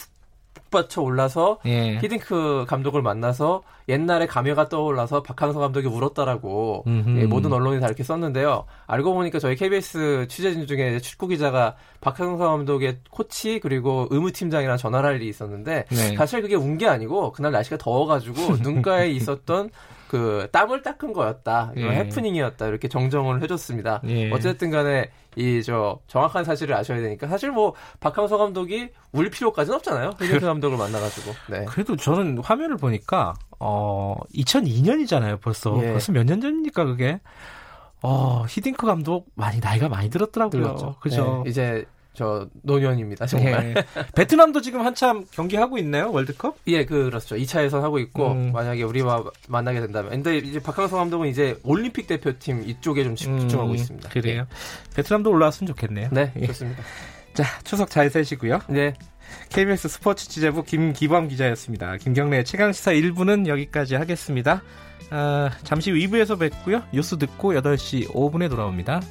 북받쳐 올라서 예. 히딩크 감독을 만나서 옛날에 감회가 떠올라서 박항서 감독이 울었다라고 예, 모든 언론이 다 이렇게 썼는데요. 알고 보니까 저희 KBS 취재진 중에 축구 기자가 박항서 감독의 코치 그리고 의무팀장이랑 전화를 할 일이 있었는데 네. 사실 그게 운 게 아니고 그날 날씨가 더워가지고 (laughs) 눈가에 있었던 그 땀을 닦은 거였다. 이건 예. 해프닝이었다. 이렇게 정정을 해줬습니다. 예. 어쨌든 간에 이 저 정확한 사실을 아셔야 되니까 사실 뭐 박항서 감독이 울 필요까지는 없잖아요. 히딩크 감독을 만나가지고. 네. 그래도 저는 화면을 보니까 어 2002년이잖아요. 벌써 예. 벌써 몇 년 전입니까 그게? 어 히딩크 감독 많이 나이가 많이 들었더라고요. 그렇죠. 그죠? 네. 이제 저 노년입니다. 정말. 네. 베트남도 지금 한참 경기하고 있나요? 월드컵? 예, 그렇죠. 2차 예선 하고 있고 음. 만약에 우리와 만나게 된다면. 근데 이제 박항서 감독은 이제 올림픽 대표팀 이쪽에 좀 집중하고 음, 있습니다. 그래요. 베트남도 올라왔으면 좋겠네요. 네, 예. 좋습니다. 자, 추석 잘 세시고요. 네. KBS 스포츠 취재부 김기범 기자였습니다. 김경래 최강 시사 1부는 여기까지 하겠습니다. 아, 잠시 후 2부에서 뵙고요. 뉴스 듣고 8시 5분에 돌아옵니다.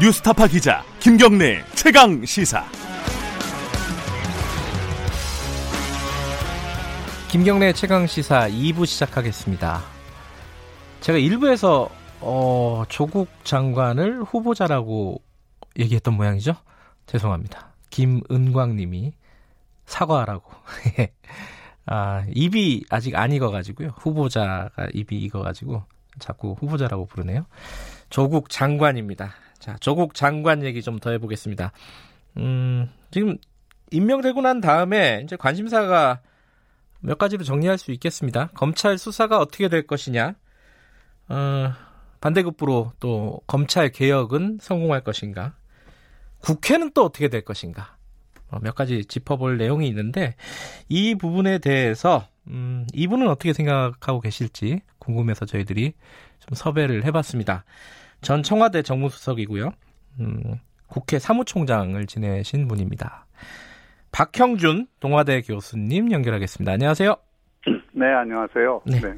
뉴스타파 기자 김경래 최강 시사. 김경래 최강 시사 2부 시작하겠습니다. 제가 1부에서 어, 조국 장관을 후보자라고 얘기했던 모양이죠. 죄송합니다. 김은광님이 사과하라고. (laughs) 아, 입이 아직 안 익어가지고요. 후보자가 입이 익어가지고 자꾸 후보자라고 부르네요. 조국 장관입니다. 자, 조국 장관 얘기 좀 더 해보겠습니다. 음, 지금 임명되고 난 다음에 이제 관심사가 몇 가지로 정리할 수 있겠습니다. 검찰 수사가 어떻게 될 것이냐, 어, 반대급부로 또 검찰 개혁은 성공할 것인가, 국회는 또 어떻게 될 것인가, 어, 몇 가지 짚어볼 내용이 있는데 이 부분에 대해서 음, 이분은 어떻게 생각하고 계실지 궁금해서 저희들이 좀 섭외를 해봤습니다. 전 청와대 정무수석이고요. 음, 국회 사무총장을 지내신 분입니다. 박형준 동화대 교수님 연결하겠습니다. 안녕하세요. 네, 안녕하세요. 네. 네.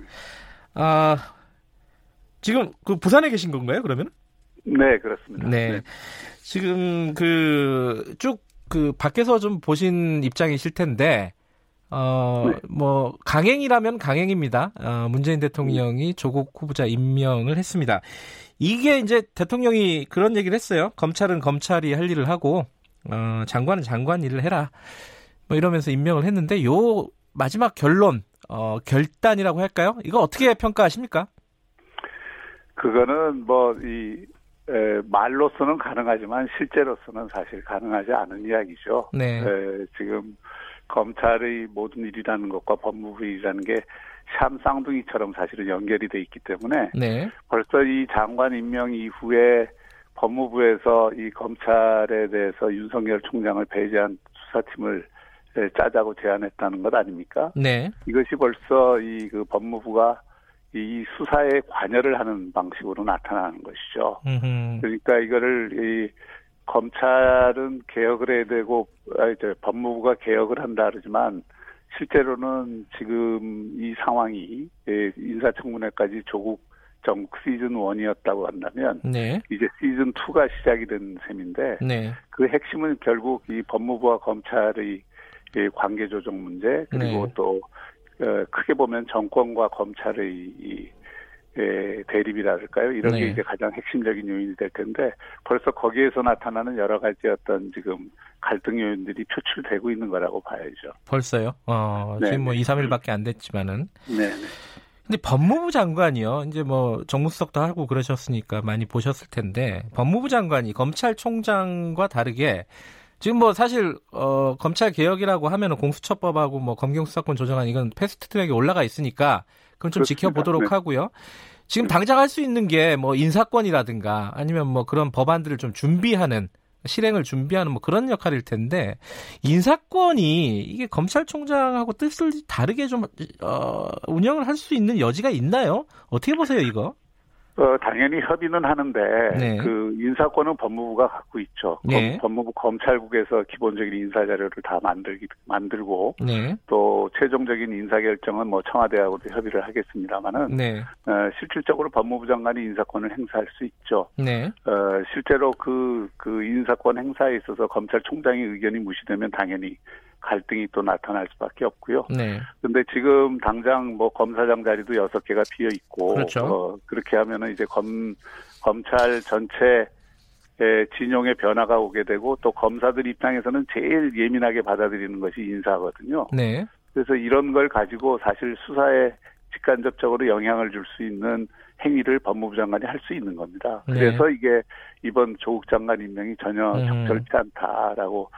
아, 지금 그 부산에 계신 건가요, 그러면? 네, 그렇습니다. 네. 네. 지금 그 쭉그 그 밖에서 좀 보신 입장이실 텐데 어, 네. 뭐, 강행이라면 강행입니다. 어, 문재인 대통령이 조국 후보자 임명을 했습니다. 이게 이제 대통령이 그런 얘기를 했어요. 검찰은 검찰이 할 일을 하고, 어, 장관은 장관 일을 해라. 뭐 이러면서 임명을 했는데, 요 마지막 결론, 어, 결단이라고 할까요? 이거 어떻게 평가하십니까? 그거는 뭐, 이, 에, 말로서는 가능하지만 실제로서는 사실 가능하지 않은 이야기죠. 네. 에, 지금 검찰의 모든 일이라는 것과 법무부 일이라는 게 참 쌍둥이처럼 사실은 연결이 돼 있기 때문에 네. 벌써 이 장관 임명 이후에 법무부에서 이 검찰에 대해서 윤석열 총장을 배제한 수사팀을 짜자고 제안했다는 것 아닙니까? 네. 이것이 벌써 이 그 법무부가 이 수사에 관여를 하는 방식으로 나타나는 것이죠. 음흠. 그러니까 이거를 이 검찰은 개혁을 해야 되고 아, 이제 법무부가 개혁을 한다 그러지만 실제로는 지금 이 상황이 예, 인사청문회까지 조국 정국 시즌 1이었다고 한다면 네. 이제 시즌 2가 시작이 된 셈인데 네. 그 핵심은 결국 이 법무부와 검찰의 관계 조정 문제 그리고 네. 또 어, 크게 보면 정권과 검찰의 이 예, 대립이랄까요? 이런 네. 게 이제 가장 핵심적인 요인이 될 텐데 벌써 거기에서 나타나는 여러 가지 어떤 지금 갈등 요인들이 표출되고 있는 거라고 봐야죠. 벌써요? 어, 네. 지금 뭐 2, 3일밖에 안 됐지만은. 네. 근데 법무부 장관이요. 이제 뭐 정무수석도 하고 그러셨으니까 많이 보셨을 텐데 법무부 장관이 검찰총장과 다르게 지금 뭐 사실 어 검찰 개혁이라고 하면은 공수처법하고 뭐 검경수사권 조정안 이건 패스트트랙에 올라가 있으니까 그건 좀 그렇습니다. 지켜보도록 네. 하고요. 지금 당장 할 수 있는 게 뭐 인사권이라든가 아니면 뭐 그런 법안들을 좀 준비하는 실행을 준비하는 뭐 그런 역할일 텐데 인사권이 이게 검찰총장하고 뜻을 다르게 좀 어, 운영을 할 수 있는 여지가 있나요? 어떻게 보세요 이거? 어, 당연히 협의는 하는데 네. 그 인사권은 법무부가 갖고 있죠. 네. 검, 법무부 검찰국에서 기본적인 인사 자료를 다 만들기 만들고 네. 또 최종적인 인사 결정은 뭐 청와대하고도 협의를 하겠습니다만은 네. 어, 실질적으로 법무부 장관이 인사권을 행사할 수 있죠. 네. 어, 실제로 그그 그 인사권 행사에 있어서 검찰총장의 의견이 무시되면 당연히 갈등이 또 나타날 수밖에 없고요. 네. 근데 지금 당장 뭐 검사장 자리도 여섯 개가 비어 있고 그렇죠. 어, 그렇게 하면은 이제 검 검찰 전체 의 진용의 변화가 오게 되고 또 검사들 입장에서는 제일 예민하게 받아들이는 것이 인사거든요. 네. 그래서 이런 걸 가지고 사실 수사에 직간접적으로 영향을 줄 수 있는 행위를 법무부 장관이 할 수 있는 겁니다. 네. 그래서 이게 이번 조국 장관 임명이 전혀 음. 적절치 않다라고 어,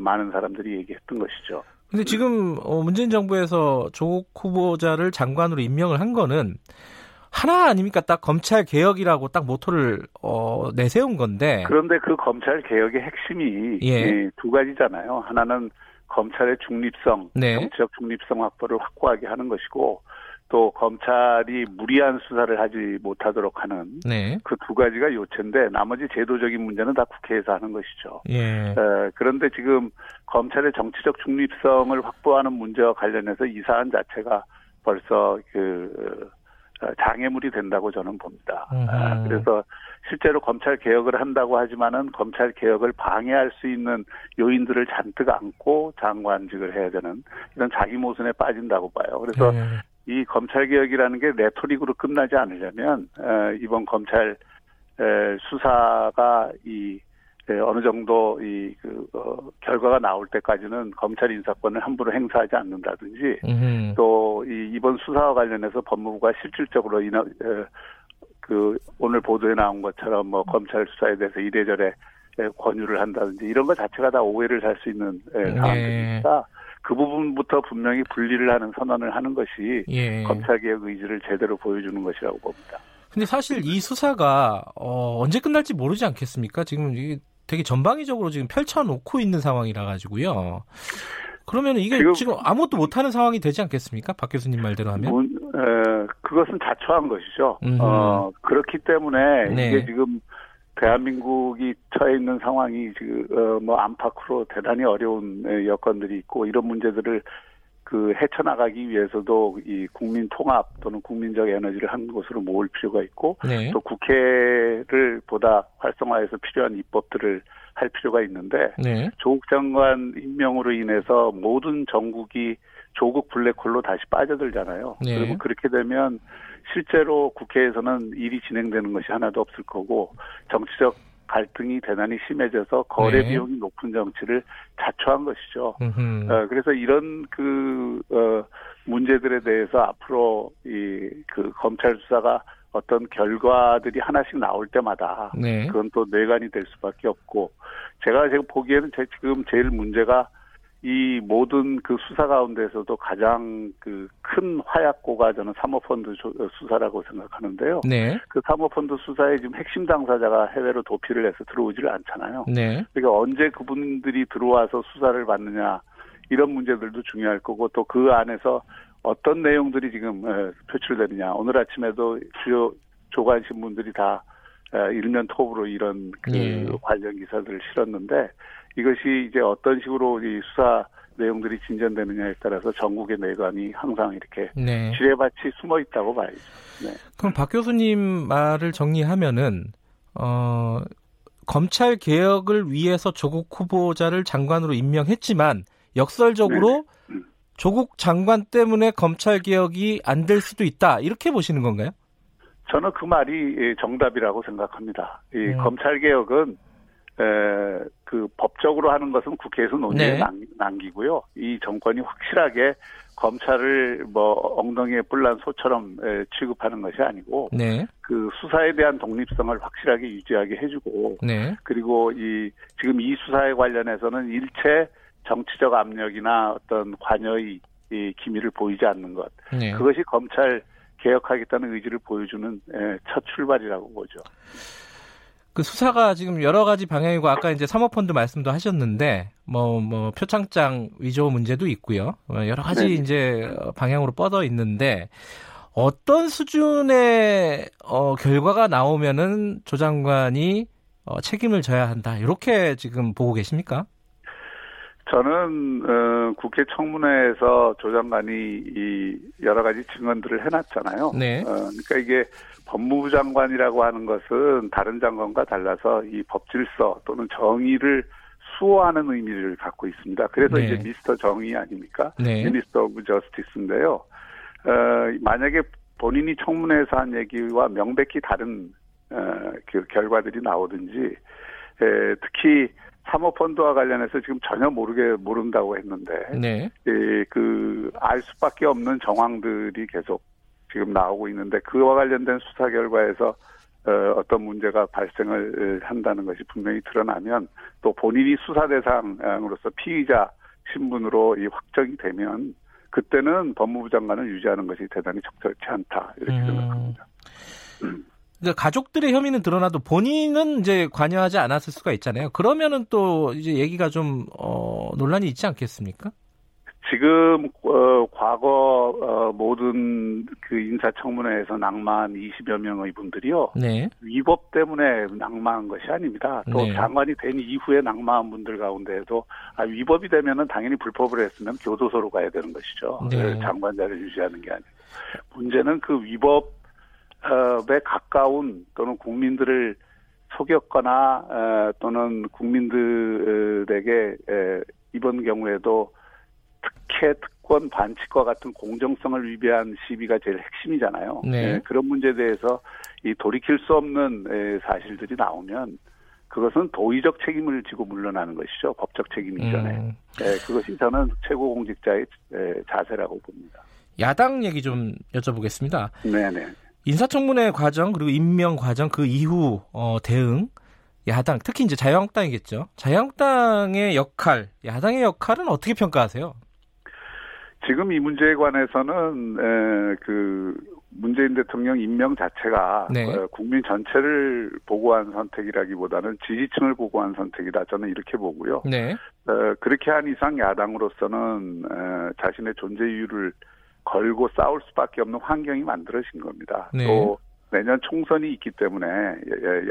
많은 사람들이 얘기했던 것이죠. 근데 지금 어, 문재인 정부에서 조국 후보자를 장관으로 임명을 한 거는 하나 아닙니까? 딱 검찰 개혁이라고 딱 모토를 어, 내세운 건데. 그런데 그 검찰 개혁의 핵심이 예. 두 가지잖아요. 하나는 검찰의 중립성, 네. 정치적 중립성 확보를 확고하게 하는 것이고 또 검찰이 무리한 수사를 하지 못하도록 하는 네. 그두 가지가 요체인데 나머지 제도적인 문제는 다 국회에서 하는 것이죠. 예. 에, 그런데 지금 검찰의 정치적 중립성을 확보하는 문제와 관련해서 이 사안 자체가 벌써 그 어, 장애물이 된다고 저는 봅니다. 아, 그래서 실제로 검찰 개혁을 한다고 하지만은 검찰 개혁을 방해할 수 있는 요인들을 잔뜩 안고 장관직을 해야 되는 이런 자기 모순에 빠진다고 봐요. 그래서 네. 이 검찰 개혁이라는 게 레토릭으로 끝나지 않으려면 어, 이번 검찰 수사가 이 어느 정도 이그 어, 결과가 나올 때까지는 검찰 인사권을 함부로 행사하지 않는다든지 또이 이번 수사와 관련해서 법무부가 실질적으로 이나 에, 그 오늘 보도에 나온 것처럼 뭐 검찰 수사에 대해서 이래저래 권유를 한다든지 이런 것 자체가 다 오해를 살 수 있는 네. 상황이니까 그 부분부터 분명히 분리를 하는 선언을 하는 것이 예. 검찰개혁 의지를 제대로 보여주는 것이라고 봅니다. 근데 사실 이 수사가 어, 언제 끝날지 모르지 않겠습니까? 지금 이게 되게 전방위적으로 지금 펼쳐놓고 있는 상황이라 가지고요. 그러면 이게 지금, 지금 아무것도 못하는 상황이 되지 않겠습니까? 박 교수님 말대로 하면? 문, 에, 그것은 자초한 것이죠. 어, 그렇기 때문에 네. 이게 지금 대한민국이 처해 있는 상황이 지금 어, 뭐 안팎으로 대단히 어려운 여건들이 있고 이런 문제들을 그 헤쳐나가기 위해서도 이 국민 통합 또는 국민적 에너지를 한 곳으로 모을 필요가 있고 네. 또 국회를 보다 활성화해서 필요한 입법들을 할 필요가 있는데 네. 조국 장관 임명으로 인해서 모든 전국이 조국 블랙홀로 다시 빠져들잖아요. 네. 그리고 그렇게 되면 실제로 국회에서는 일이 진행되는 것이 하나도 없을 거고 정치적 갈등이 대단히 심해져서 거래 네. 비용이 높은 정치를 자초한 것이죠. 어, 그래서 이런 그 어, 문제들에 대해서 앞으로 이 그 검찰 수사가 어떤 결과들이 하나씩 나올 때마다 네. 그건 또 뇌관이 될 수밖에 없고 제가 지금 보기에는 제 지금 제일 문제가 이 모든 그 수사 가운데서도 가장 그 큰 화약고가 저는 사모펀드 수사라고 생각하는데요. 네. 그 사모펀드 수사의 지금 핵심 당사자가 해외로 도피를 해서 들어오지를 않잖아요. 네. 그러니까 언제 그분들이 들어와서 수사를 받느냐 이런 문제들도 중요할 거고 또 그 안에서 어떤 내용들이 지금 표출되느냐. 오늘 아침에도 주요 조간 신문들이 다 일면 톱으로 이런 그 네. 관련 기사들을 실었는데 이것이 이제 어떤 식으로 이 수사 내용들이 진전되느냐에 따라서 전국의 내관이 항상 이렇게 네. 지뢰밭이 숨어 있다고 봐야죠. 네. 그럼 박 교수님 말을 정리하면은 어 검찰 개혁을 위해서 조국 후보자를 장관으로 임명했지만 역설적으로 네. 음. 조국 장관 때문에 검찰 개혁이 안 될 수도 있다 이렇게 보시는 건가요? 저는 그 말이 정답이라고 생각합니다. 이 음. 검찰 개혁은 에, 그 법적으로 하는 것은 국회에서 논의에 네. 남기고요. 이 정권이 확실하게 검찰을 뭐 엉덩이에 뿔난 소처럼 에, 취급하는 것이 아니고 네. 그 수사에 대한 독립성을 확실하게 유지하게 해주고 네. 그리고 이 지금 이 수사에 관련해서는 일체 정치적 압력이나 어떤 관여의 이 기미를 보이지 않는 것 네. 그것이 검찰 개혁하겠다는 의지를 보여주는 에, 첫 출발이라고 보죠. 그 수사가 지금 여러 가지 방향이고 아까 이제 사모펀드 말씀도 하셨는데 뭐뭐 뭐 표창장 위조 문제도 있고요. 어, 여러 가지 네. 이제 방향으로 뻗어 있는데 어떤 수준의 어 결과가 나오면은 조 장관이 어 책임을 져야 한다. 이렇게 지금 보고 계십니까? 저는 어, 국회 청문회에서 조 장관이 이 여러 가지 증언들을 해놨잖아요. 네. 어, 그러니까 이게 법무부 장관이라고 하는 것은 다른 장관과 달라서 이 법질서 또는 정의를 수호하는 의미를 갖고 있습니다. 그래서 네. 이제 미스터 정의 아닙니까? 네. Minister of Justice인데요. 어, 만약에 본인이 청문회에서 한 얘기와 명백히 다른 어, 그 결과들이 나오든지 에, 특히 사모펀드와 관련해서 지금 전혀 모르게 모른다고 했는데 네. 그알 수밖에 없는 정황들이 계속 지금 나오고 있는데 그와 관련된 수사 결과에서 어, 어떤 문제가 발생을 한다는 것이 분명히 드러나면 또 본인이 수사 대상으로서 피의자 신분으로 이 확정이 되면 그때는 법무부 장관을 유지하는 것이 대단히 적절치 않다 이렇게 음. 생각합니다. 그러니까 가족들의 혐의는 드러나도 본인은 이제 관여하지 않았을 수가 있잖아요. 그러면은 또 이제 얘기가 좀 어, 논란이 있지 않겠습니까? 지금 어, 과거 어, 모든 그 인사청문회에서 낭만 20여 명의 분들이요. 네. 위법 때문에 낭만한 것이 아닙니다. 또 네. 장관이 된 이후에 낭만한 분들 가운데에도 아, 위법이 되면은 당연히 불법을 했으면 교도소로 가야 되는 것이죠. 네. 장관 자를 유지하는 게 아니고 문제는 그 위법에 가까운 또는 국민들을 속였거나 어, 또는 국민들에게 에, 이번 경우에도 특혜, 특권, 반칙과 같은 공정성을 위배한 시비가 제일 핵심이잖아요. 네. 네, 그런 문제에 대해서 이 돌이킬 수 없는 에, 사실들이 나오면 그것은 도의적 책임을 지고 물러나는 것이죠. 법적 책임 이전에. 음. 네, 그것이 저는 최고 공직자의 에, 자세라고 봅니다. 야당 얘기 좀 여쭤보겠습니다. 네네. 인사청문회 과정 그리고 임명 과정 그 이후 어, 대응 야당 특히 이제 자유한국당이겠죠. 자유한국당의 역할, 야당의 역할은 어떻게 평가하세요? 지금 이 문제에 관해서는 에, 그 문재인 대통령 임명 자체가 네. 어, 국민 전체를 보고한 선택이라기보다는 지지층을 보고한 선택이다. 저는 이렇게 보고요. 네. 어, 그렇게 한 이상 야당으로서는 에, 자신의 존재 이유를 걸고 싸울 수밖에 없는 환경이 만들어진 겁니다. 네. 또 내년 총선이 있기 때문에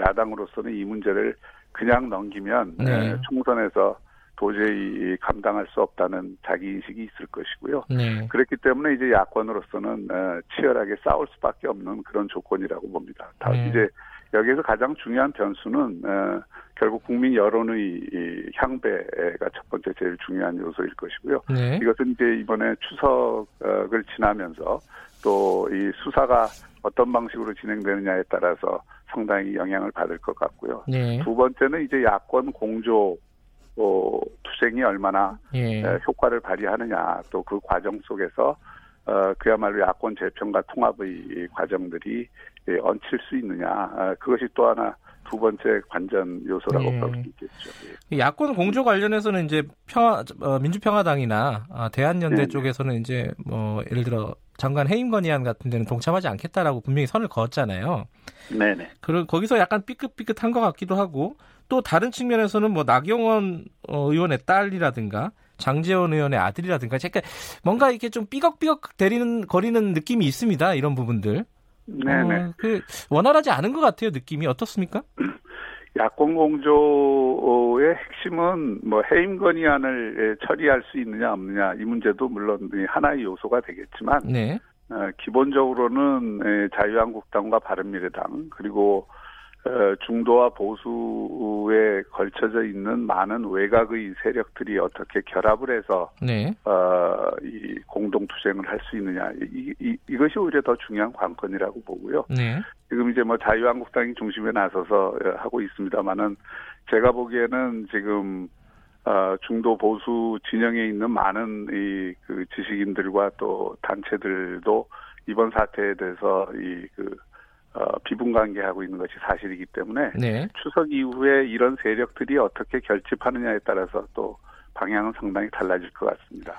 야당으로서는 이 문제를 그냥 넘기면 네. 총선에서 도저히 감당할 수 없다는 자기 인식이 있을 것이고요. 네. 그렇기 때문에 이제 야권으로서는 어, 치열하게 싸울 수밖에 없는 그런 조건이라고 봅니다. 다 네. 이제 여기에서 가장 중요한 변수는 어, 결국 국민 여론의 향배가 첫 번째 제일 중요한 요소일 것이고요. 네. 이것은 이제 이번에 추석을 지나면서 또 이 수사가 어떤 방식으로 진행되느냐에 따라서 상당히 영향을 받을 것 같고요. 네. 두 번째는 이제 야권 공조 어, 투쟁이 얼마나 예. 효과를 발휘하느냐 또 그 과정 속에서 어, 그야말로 야권 재편과 통합의 과정들이 예, 얹힐 수 있느냐 아, 그것이 또 하나 두 번째 관전 요소라고 예. 볼수 있겠죠. 예. 야권 공조 관련해서는 이제 평화, 어, 민주평화당이나 아, 대한연대 네. 쪽에서는 이제 뭐 예를 들어 장관 해임 건의안 같은 데는 동참하지 않겠다라고 분명히 선을 그었잖아요. 네네. 그런 거기서 약간 삐끗삐끗한 것 같기도 하고 또 다른 측면에서는 뭐 나경원 어, 의원의 딸이라든가 장재원 의원의 아들이라든가 제가 뭔가 이렇게 좀 삐걱삐걱 대리는 거리는 느낌이 있습니다. 이런 부분들. 네네. 어, 그 원활하지 않은 것 같아요. 느낌이 어떻습니까? (clears throat) 야권 공조의 핵심은 뭐 해임 건의안을 처리할 수 있느냐 없느냐 이 문제도 물론 하나의 요소가 되겠지만 네. 어, 기본적으로는 자유한국당과 바른미래당 그리고 어, 중도와 보수에 걸쳐져 있는 많은 외곽의 세력들이 어떻게 결합을 해서 네. 어, 이 공동 투쟁을 할 수 있느냐 이, 이, 이것이 오히려 더 중요한 관건이라고 보고요. 네. 지금 이제 뭐 자유한국당이 중심에 나서서 어, 하고 있습니다만은 제가 보기에는 지금 어, 중도 보수 진영에 있는 많은 이 그 지식인들과 또 단체들도 이번 사태에 대해서 이그 어, 비분관계하고 있는 것이 사실이기 때문에 네. 추석 이후에 이런 세력들이 어떻게 결집하느냐에 따라서 또 방향은 상당히 달라질 것 같습니다.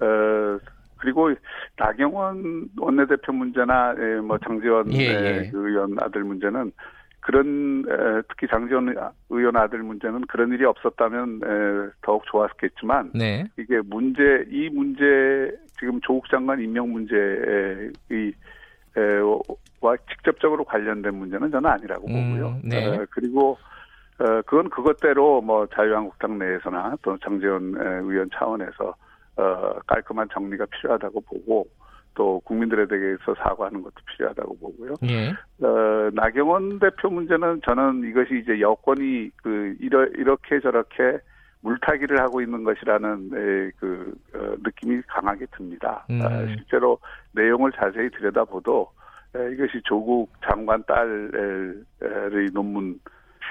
어, 그리고 나경원 원내대표 문제나 에, 뭐 장지원 예, 예. 그 의원 아들 문제는 그런 에, 특히 장지원 의원 아들 문제는 그런 일이 없었다면 에, 더욱 좋았겠지만 네. 이게 문제 이 문제 지금 조국 장관 임명 문제의 와 직접적으로 관련된 문제는 저는 아니라고 음, 보고요. 음, 네. 에, 그리고 어, 그건 그것대로 뭐 자유한국당 내에서나 또 장재원 의원 차원에서 어, 깔끔한 정리가 필요하다고 보고 또 국민들에 대해서 사과하는 것도 필요하다고 보고요. 예. 어, 나경원 대표 문제는 저는 이것이 이제 여권이 그 이러, 이렇게 저렇게 물타기를 하고 있는 것이라는 에, 그 어, 느낌이 강하게 듭니다. 음. 어, 실제로 내용을 자세히 들여다보도 이것이 조국 장관 딸의 논문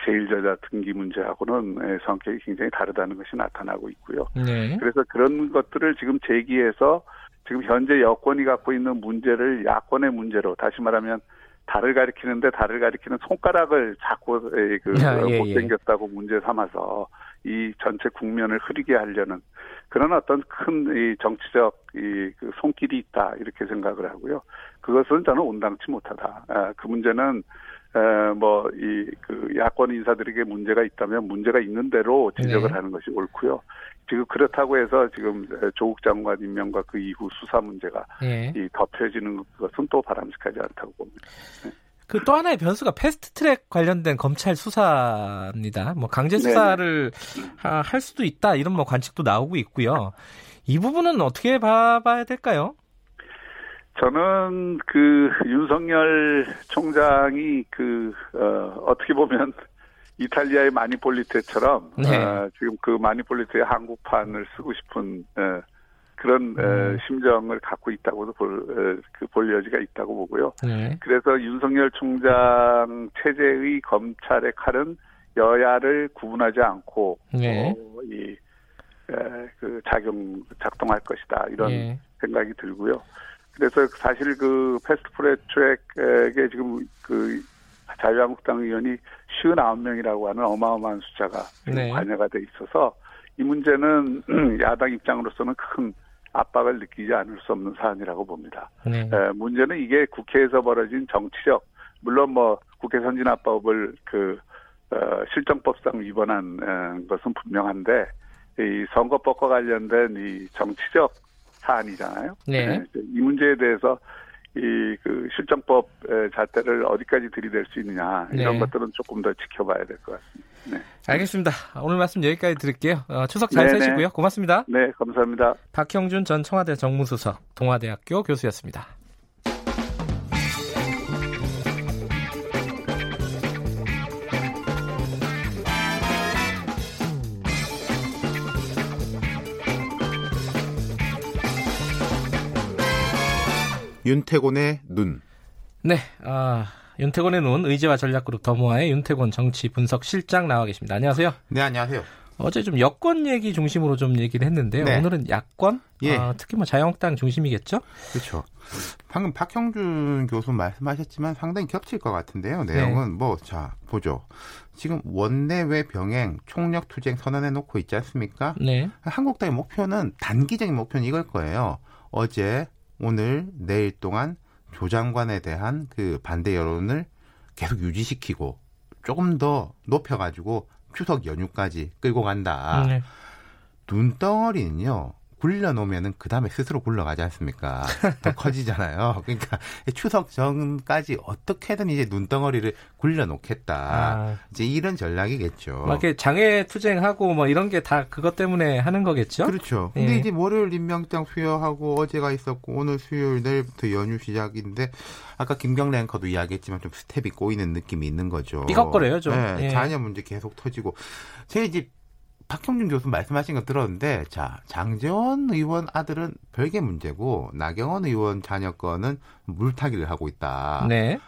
제일저자 등기 문제하고는 성격이 굉장히 다르다는 것이 나타나고 있고요. 네. 그래서 그런 것들을 지금 제기해서 지금 현재 여권이 갖고 있는 문제를 야권의 문제로 다시 말하면 달을 가리키는데 달을 가리키는 손가락을 자꾸 그 아, 예, 못생겼다고 예. 문제 삼아서 이 전체 국면을 흐리게 하려는 그런 어떤 큰 이 정치적 이 그 손길이 있다 이렇게 생각을 하고요. 그것은 저는 온당치 못하다. 아, 그 문제는 뭐이 그 야권 인사들에게 문제가 있다면 문제가 있는 대로 지적을 네. 하는 것이 옳고요. 지금 그렇다고 해서 지금 조국 장관 임명과 그 이후 수사 문제가 네. 이 덮여지는 것은 또 바람직하지 않다고 봅니다. 네. 그 또 하나의 변수가 패스트 트랙 관련된 검찰 수사입니다. 뭐 강제 수사를 할 수도 있다 이런 뭐 관측도 나오고 있고요. 이 부분은 어떻게 봐봐야 될까요? 저는 그 윤석열 총장이 그 어, 어떻게 보면 이탈리아의 마니폴리테처럼 네. 어, 지금 그 마니폴리테의 한국판을 쓰고 싶은 어, 그런 음. 심정을 갖고 있다고도 볼, 그볼 여지가 있다고 보고요. 네. 그래서 윤석열 총장 체제의 검찰의 칼은 여야를 구분하지 않고 네. 어, 이, 에, 그 작용 작동할 것이다 이런 네. 생각이 들고요. 그래서 사실 그 패스트 프레트랙에 지금 그 자유한국당 의원이 59명이라고 하는 어마어마한 숫자가 네. 관여가 돼 있어서 이 문제는 (clears throat) 야당 입장으로서는 큰 압박을 느끼지 않을 수 없는 사안이라고 봅니다. 네. 에, 문제는 이게 국회에서 벌어진 정치적 물론 뭐 국회 선진화법을 그 어, 실정법상 위반한 에, 것은 분명한데 이 선거법과 관련된 이 정치적 사안이잖아요. 네. 네. 이 문제에 대해서 이 그 실정법 잣대를 어디까지 들이댈 수 있느냐 이런 네. 것들은 조금 더 지켜봐야 될 것 같습니다. 네. 알겠습니다. 오늘 말씀 여기까지 드릴게요. 어, 추석 잘 네네. 세시고요. 고맙습니다. 네, 감사합니다. 박형준 전 청와대 정무수석, 동아대학교 교수였습니다. 윤태곤의 눈. 네, 아, 윤태곤의 눈 의제와 전략그룹 더모아의 윤태곤 정치 분석 실장 나와 계십니다. 안녕하세요. 네, 안녕하세요. 어제 좀 여권 얘기 중심으로 좀 얘기를 했는데요. 네. 오늘은 야권, 예. 어, 특히 뭐 자유한국당 중심이겠죠? 그렇죠. 방금 박형준 교수 말씀하셨지만 상당히 겹칠 것 같은데요. 내용은 네. 뭐, 자, 보죠. 지금 원내외 병행 총력 투쟁 선언해 놓고 있지 않습니까? 네. 한국당의 목표는 단기적인 목표는 이걸 거예요. 어제 오늘 내일 동안 조 장관에 대한 그 반대 여론을 계속 유지시키고 조금 더 높여가지고 추석 연휴까지 끌고 간다. 네. 눈덩어리는요. 굴려 놓으면은 그 다음에 스스로 굴러가지 않습니까? 더 (laughs) 커지잖아요. 그러니까 추석 전까지 어떻게든 이제 눈덩어리를 굴려 놓겠다. 아. 이제 이런 전략이겠죠. 막 이렇게 장애 투쟁하고 뭐 이런 게 다 그것 때문에 하는 거겠죠? 그렇죠. 근데 예. 이제 월요일 임명장 수여하고 어제가 있었고 오늘 수요일 내일부터 연휴 시작인데 아까 김경래 앵커도 이야기했지만 좀 스텝이 꼬이는 느낌이 있는 거죠. 삐걱거려요, 좀. 네, 예. 자녀 문제 계속 터지고. 제 이제 박형준 교수 말씀하신 거 들었는데 자 장재원 의원 아들은 별개 문제고 나경원 의원 자녀 거는 물타기를 하고 있다. 네.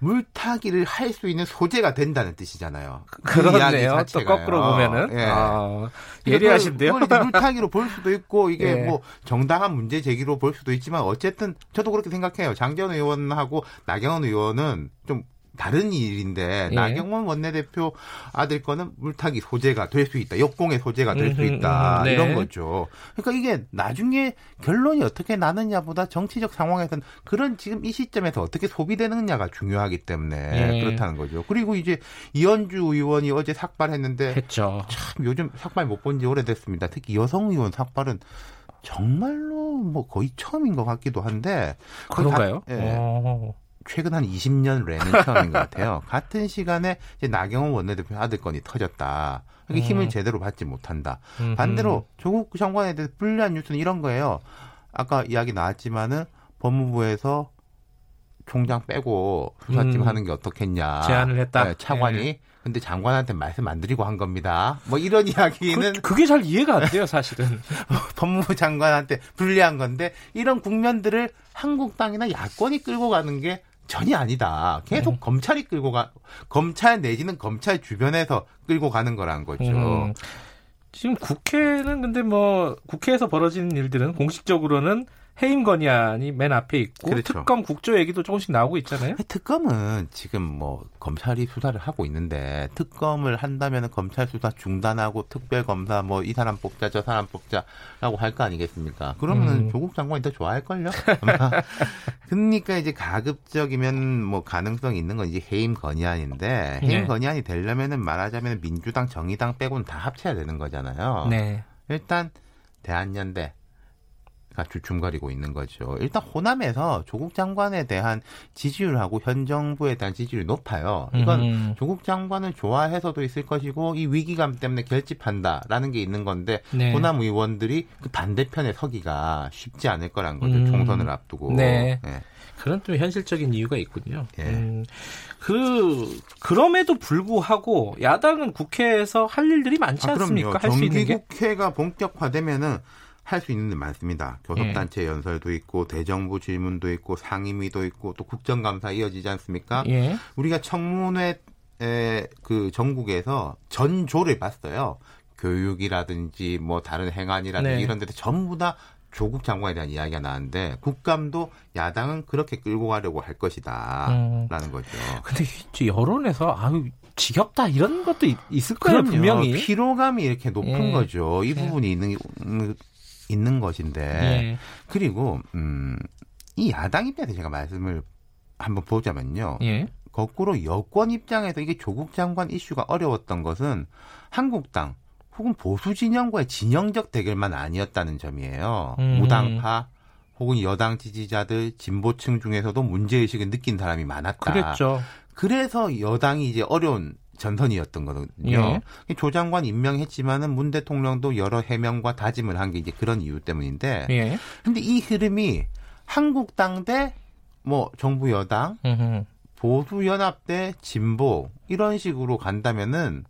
물타기를 할 수 있는 소재가 된다는 뜻이잖아요. 그 그렇네요. 또 거꾸로 보면은 예. 아, 예리하신데요. 물타기로 볼 수도 있고 이게 예. 뭐 정당한 문제 제기로 볼 수도 있지만 어쨌든 저도 그렇게 생각해요. 장재원 의원하고 나경원 의원은 좀 다른 일인데 예. 나경원 원내대표 아들 거는 물타기 소재가 될 수 있다. 역공의 소재가 될 수 있다. 네. 이런 거죠. 그러니까 이게 나중에 결론이 어떻게 나느냐보다 정치적 상황에서는 그런 지금 이 시점에서 어떻게 소비되느냐가 중요하기 때문에 예. 그렇다는 거죠. 그리고 이제 이현주 의원이 어제 삭발했는데 했죠. 참 요즘 삭발 못 본 지 오래됐습니다. 특히 여성 의원 삭발은 정말로 뭐 거의 처음인 것 같기도 한데 그런가요? 다, 예. 최근 한 20년 래는 처음인 것 같아요. 같은 시간에 이제 나경원 원내대표 아들 건이 터졌다. 이게 음. 힘을 제대로 받지 못한다. 음흠. 반대로 조국 장관에 대해서 불리한 뉴스는 이런 거예요. 아까 이야기 나왔지만은 법무부에서 총장 빼고 수사팀 음. 하는 게 어떻겠냐. 제안을 했다. 네, 차관이. 네. 근데 장관한테 말씀 안 드리고 한 겁니다. 뭐 이런 이야기는 그, 그게 잘 이해가 안 돼요, 사실은. (laughs) 법무부 장관한테 불리한 건데 이런 국면들을 한국당이나 야권이 끌고 가는 게 전혀 아니다. 계속 음. 검찰이 끌고 가, 검찰 내지는 검찰 주변에서 끌고 가는 거란 거죠. 음. 지금 국회는 근데 뭐 국회에서 벌어지는 일들은 공식적으로는 해임 건의안이 맨 앞에 있고 그렇죠. 특검 국조 얘기도 조금씩 나오고 있잖아요. 특검은 지금 뭐 검찰이 수사를 하고 있는데 특검을 한다면 검찰 수사 중단하고 특별 검사 뭐 이 사람 뽑자 저 사람 뽑자라고 할 거 아니겠습니까? 그러면 음. 조국 장관이 더 좋아할 걸요. (laughs) 그러니까 이제 가급적이면 뭐 가능성이 있는 건 이제 해임 건의안인데 해임 네. 건의안이 되려면은 말하자면 민주당 정의당 빼고는 다 합쳐야 되는 거잖아요. 네. 일단 대한연대 가 주춤거리고 있는 거죠. 일단 호남에서 조국 장관에 대한 지지율하고 현 정부에 대한 지지율이 높아요. 이건 음. 조국 장관을 좋아해서도 있을 것이고 이 위기감 때문에 결집한다라는 게 있는 건데 네. 호남 의원들이 그 반대편에 서기가 쉽지 않을 거란 거죠. 음. 총선을 앞두고. 네. 네. 그런 또 현실적인 이유가 있군요. 예. 음, 그 그럼에도 불구하고 야당은 국회에서 할 일들이 많지 아, 않습니까? 할수 있는 게 국회가 본격화되면은 할 수 있는 데 많습니다. 교섭단체 예. 연설도 있고 대정부 질문도 있고 상임위도 있고 또 국정감사 이어지지 않습니까? 예. 우리가 청문회 그 전국에서 전조를 봤어요. 교육이라든지 뭐 다른 행안이라든지 네. 이런 데서 전부 다 조국 장관에 대한 이야기가 나왔는데 국감도 야당은 그렇게 끌고 가려고 할 것이다라는 음. 거죠. 근데 여론에서 아유 지겹다 이런 것도 있, 을 거예요 분명히 피로감이 이렇게 높은 예. 거죠. 이 예. 부분이 있는 있는 것인데 예. 그리고 음, 이 야당 입장에서 제가 말씀을 한번 보자면요. 예. 거꾸로 여권 입장에서 이게 조국 장관 이슈가 어려웠던 것은 한국당 혹은 보수 진영과의 진영적 대결만 아니었다는 점이에요. 음. 무당파 혹은 여당 지지자들 진보층 중에서도 문제 의식을 느낀 사람이 많았다. 그랬죠. 그래서 여당이 이제 어려운 전선이었던 거거든요. 예. 조 장관 임명했지만은 문 대통령도 여러 해명과 다짐을 한 게 이제 그런 이유 때문인데. 예. 근데 이 흐름이 한국당 대 뭐 정부 여당, 보수 연합 대 진보 이런 식으로 간다면은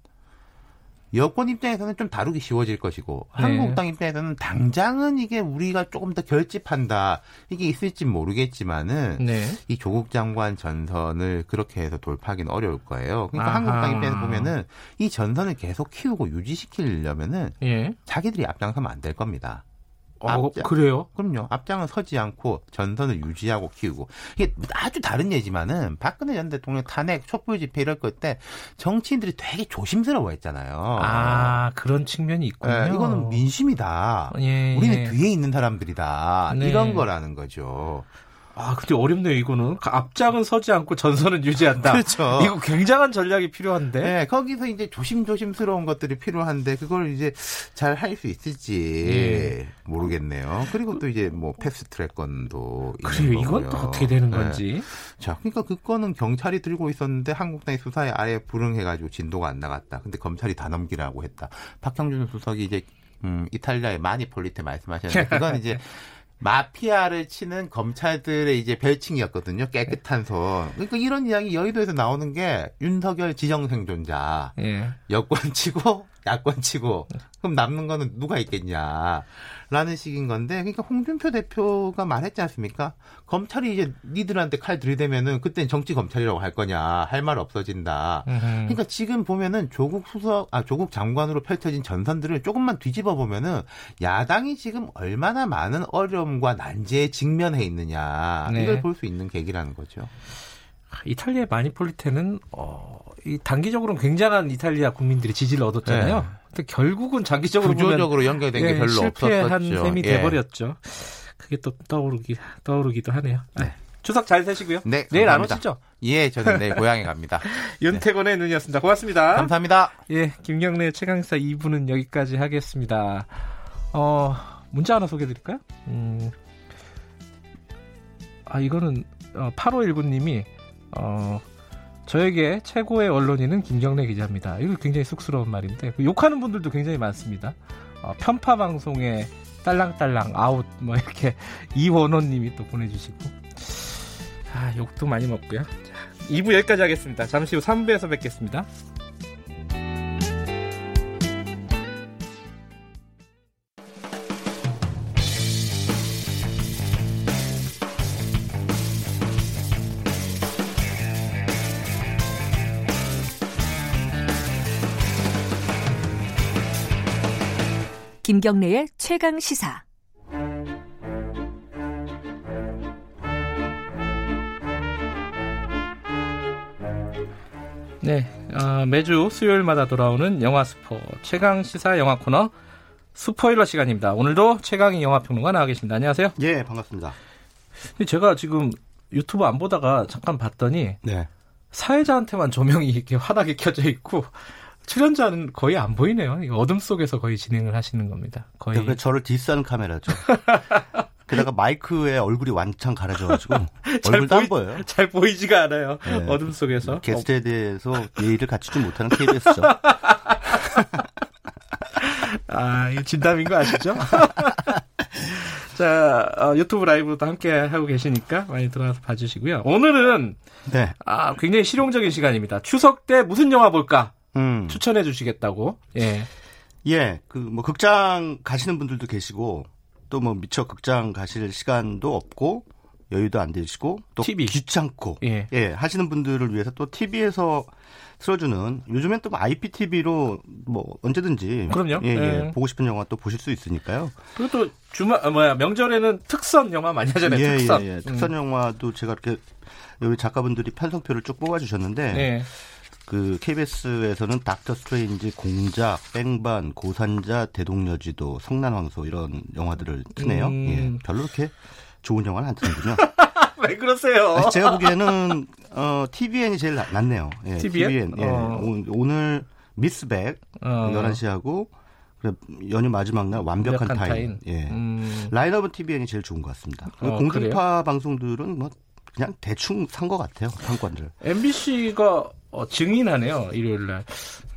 여권 입장에서는 좀 다루기 쉬워질 것이고 네. 한국당 입장에서는 당장은 이게 우리가 조금 더 결집한다 이게 있을지 모르겠지만은 네. 이 조국 장관 전선을 그렇게 해서 돌파하기는 어려울 거예요. 그러니까 아하. 한국당 입장에서 보면은 이 전선을 계속 키우고 유지시키려면은 예. 자기들이 앞장서면 안 될 겁니다. 어, 앞장, 그래요? 그럼요. 앞장은 서지 않고 전선을 유지하고 키우고 이게 아주 다른 예지만은 박근혜 전 대통령 탄핵 촛불 집회 이럴 때 정치인들이 되게 조심스러워 했잖아요. 아 그런 측면이 있군요. 네, 이거는 민심이다. 예, 우리는 예. 뒤에 있는 사람들이다. 네. 이런 거라는 거죠. 아, 근데 어렵네요, 이거는. 앞장은 서지 않고 전선은 유지한다. 그렇죠. 이거 굉장한 전략이 필요한데. 네, 거기서 이제 조심조심스러운 것들이 필요한데, 그걸 이제 잘 할 수 있을지 예. 모르겠네요. 그리고 또 이제 뭐 패스트트랙 건도. 그래요, 이건 또 어떻게 되는 네. 건지. 네. 자, 그러니까 그 건은 경찰이 들고 있었는데 한국당의 수사에 아예 불응해가지고 진도가 안 나갔다. 근데 검찰이 다 넘기라고 했다. 박형준 수석이 이제 음, 이탈리아의 마니 폴리테 말씀하셨는데, 그건 이제 (laughs) 마피아를 치는 검찰들의 이제 별칭이었거든요. 깨끗한 손. 그러니까 이런 이야기 여의도에서 나오는 게 윤석열 지정생존자. 예. 여권 치고 야권 치고 그럼 남는 거는 누가 있겠냐. 라는 식인 건데, 그러니까 홍준표 대표가 말했지 않습니까? 검찰이 이제 니들한테 칼 들이대면은 그땐 정치 검찰이라고 할 거냐, 할 말 없어진다. 으흠. 그러니까 지금 보면은 조국 수석, 아, 조국 장관으로 펼쳐진 전선들을 조금만 뒤집어 보면은 야당이 지금 얼마나 많은 어려움과 난제에 직면해 있느냐, 네. 이걸 볼수 있는 계기라는 거죠. 이탈리아 마니폴리테는 어, 이 단기적으로는 굉장한 이탈리아 국민들이 지지를 얻었잖아요. 네. 근데 결국은 장기적으로 구조적으로 연결된 게 예, 별로 실패한 없었죠. 셈이 예. 돼버렸죠. 그게 또 떠오르기 떠오르기도 하네요. 네. 추석 잘 되시고요. 네, 내일 안 오시죠? 예, 저는 내일 고향에 갑니다. (laughs) 윤태곤의 네. 눈이었습니다. 고맙습니다. 감사합니다. 예, 김경래 최강사 2부는 여기까지 하겠습니다. 어, 문자 하나 소개해드릴까요? 음, 아, 이거는 어, 8519님이 어, 저에게 최고의 언론인은 김경래 기자입니다. 이거 굉장히 쑥스러운 말인데 그 욕하는 분들도 굉장히 많습니다. 어, 편파 방송에 딸랑딸랑 아웃 뭐 이렇게 (laughs) 이원호님이 또 보내주시고 아 욕도 많이 먹고요. 자, 2부 여기까지 하겠습니다. 잠시 후 3부에서 뵙겠습니다. 김경래의 최강 시사. 네, 어, 매주 수요일마다 돌아오는 영화 스포 최강 시사 영화 코너 스포일러 시간입니다. 오늘도 최강희 영화 평론가 나와 계십니다. 안녕하세요. 예, 반갑습니다. 제가 지금 유튜브 안 보다가 잠깐 봤더니 네. 사회자한테만 조명이 이렇게 환하게 (laughs) 켜져 있고 출연자는 거의 안 보이네요. 어둠 속에서 거의 진행을 하시는 겁니다. 거의 네, 저를 디스하는 카메라죠. (laughs) 게다가 마이크에 얼굴이 완창 가려져가지고 (laughs) 얼굴도 보이, 안 보여요. 잘 보이지가 않아요. 네. 어둠 속에서. 게스트에 대해서 예의를 갖추지 못하는 KBS죠. (laughs) 아, 이 진담인 거 아시죠? 자, 어, 유튜브 라이브도 함께 하고 계시니까 많이 들어와서 봐주시고요. 오늘은 네. 아, 굉장히 실용적인 시간입니다. 추석 때 무슨 영화 볼까? 음. 추천해 주시겠다고. 예. 예, 그 뭐 극장 가시는 분들도 계시고 또 뭐 미처 극장 가실 시간도 없고 여유도 안 되시고 또 TV. 귀찮고 예. 예 하시는 분들을 위해서 또 TV에서 틀어주는 요즘엔 또 IPTV로 뭐 언제든지 그럼요. 예, 예. 예. 보고 싶은 영화 또 보실 수 있으니까요. 그리고 또 주말 아, 뭐야 명절에는 특선 영화 많이 하잖아요. 예, 특선. 예, 예. 특선 음. 영화도 제가 이렇게 여기 작가분들이 편성표를 쭉 뽑아주셨는데 네. 그 KBS에서는 닥터 스트레인지, 공작, 뺑반, 고산자, 대동여지도, 성난황소 이런 영화들을 트네요. 음. 예, 별로 그렇게 좋은 영화는 안 트는군요. (laughs) 왜 그러세요? 제가 보기에는 어, TVN이 제일 낫, 네요 예, TVN? TVN 예. 어. 오 늘 미스백 어. 11시하고 그래, 연휴 마지막 날 완벽한, 완벽한 타임. 타임. 예. 음. 라인업은 TVN이 제일 좋은 것 같습니다. 어, 공중파 그래요? 방송들은 뭐 그냥 대충 산 것 같아요. 상권들. MBC가 어, 증인하네요. 일요일 날.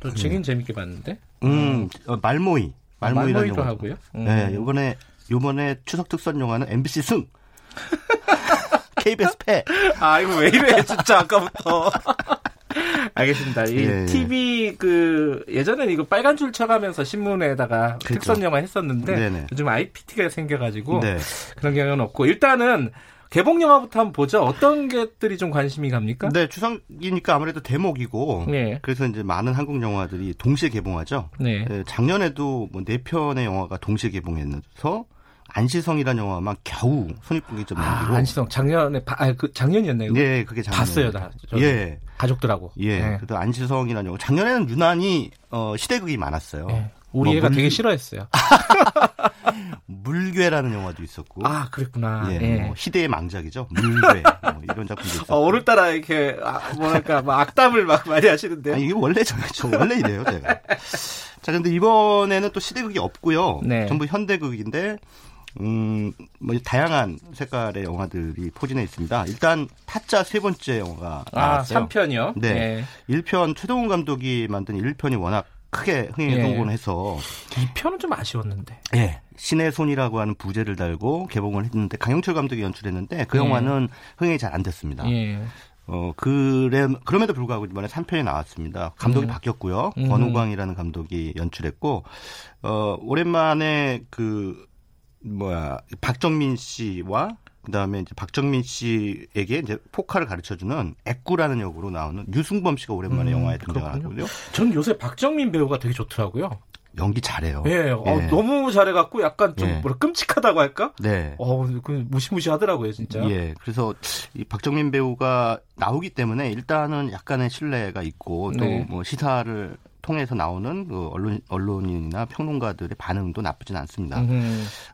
또 음. 증인 음. 재밌게 봤는데. 음, 어, 말모이. 말모이라는 말모이도 하고요. 음. 네, 이번에 요번에 추석 특선 영화는 MBC 승. (laughs) KBS 패. 아, 이거 왜 이래, 진짜, 아까부터. (laughs) 알겠습니다. 이 예, 예. TV 그 예전에 이거 빨간 줄 쳐가면서 신문에다가 그렇죠. 특선 영화 했었는데 네네. 요즘 IPT가 생겨가지고 네. 그런 경우는 없고 일단은 개봉 영화부터 한번 보죠. 어떤 것들이 좀 관심이 갑니까? 네, 추석이니까 아무래도 대목이고 네. 그래서 이제 많은 한국 영화들이 동시에 개봉하죠. 네. 네 작년에도 뭐네 편의 영화가 동시에 개봉했서 안시성이라는 영화만 겨우 손익분기점 아, 남기고. 아, 안시성 작년에 아, 그 작년이었네요. 네, 그게 작년. 봤어요, 다. 예. 가족들하고. 예. 네. 그래도 안시성이라는 영화 작년에는 유난히 어, 시대극이 많았어요. 네. 우리 뭐 애가 물... 되게 싫어했어요. (laughs) 물괴라는 영화도 있었고. 아, 그랬구나. 예, 예. 뭐 희대의 망작이죠. 물괴. 뭐 이런 작품도 있었고. 어, 오늘따라 이렇게, 아, 뭐랄까, 막 악담을 막 많이 하시는데요. 아, 이게 원래 저, 저 원래 이래요, 제가. 자, 근데 이번에는 또 시대극이 없고요. 네. 전부 현대극인데, 음, 뭐, 다양한 색깔의 영화들이 포진해 있습니다. 일단, 타짜 세 번째 영화가. 아, 나왔어요. 3편이요? 네. 네. 1편, 최동훈 감독이 만든 1편이 워낙 크게 흥행에 예. 성공해서. 2편은 좀 아쉬웠는데. 예. 신의 손이라고 하는 부제를 달고 개봉을 했는데, 강영철 감독이 연출했는데, 그 예. 영화는 흥행이 잘 안 됐습니다. 예. 어, 그래, 그럼에도 불구하고 이번에 3편이 나왔습니다. 감독이 음. 바뀌었고요. 음. 권우광이라는 감독이 연출했고, 어, 오랜만에 그, 뭐야 박정민 씨와 그다음에 이제 박정민 씨에게 이제 포카를 가르쳐 주는 애꾸라는 역으로 나오는 유승범 씨가 오랜만에 음, 영화에 등장하고요. 저는 요새 박정민 배우가 되게 좋더라고요. 연기 잘해요. 예, 어, 예. 너무 잘해갖고 약간 좀 예. 뭐라 끔찍하다고 할까? 네. 어, 그 무시무시하더라고요, 진짜. 예, 그래서 이 박정민 배우가 나오기 때문에 일단은 약간의 신뢰가 있고 또뭐 네. 시사를 통해서 나오는 그 언론 언론인이나 평론가들의 반응도 나쁘진 않습니다.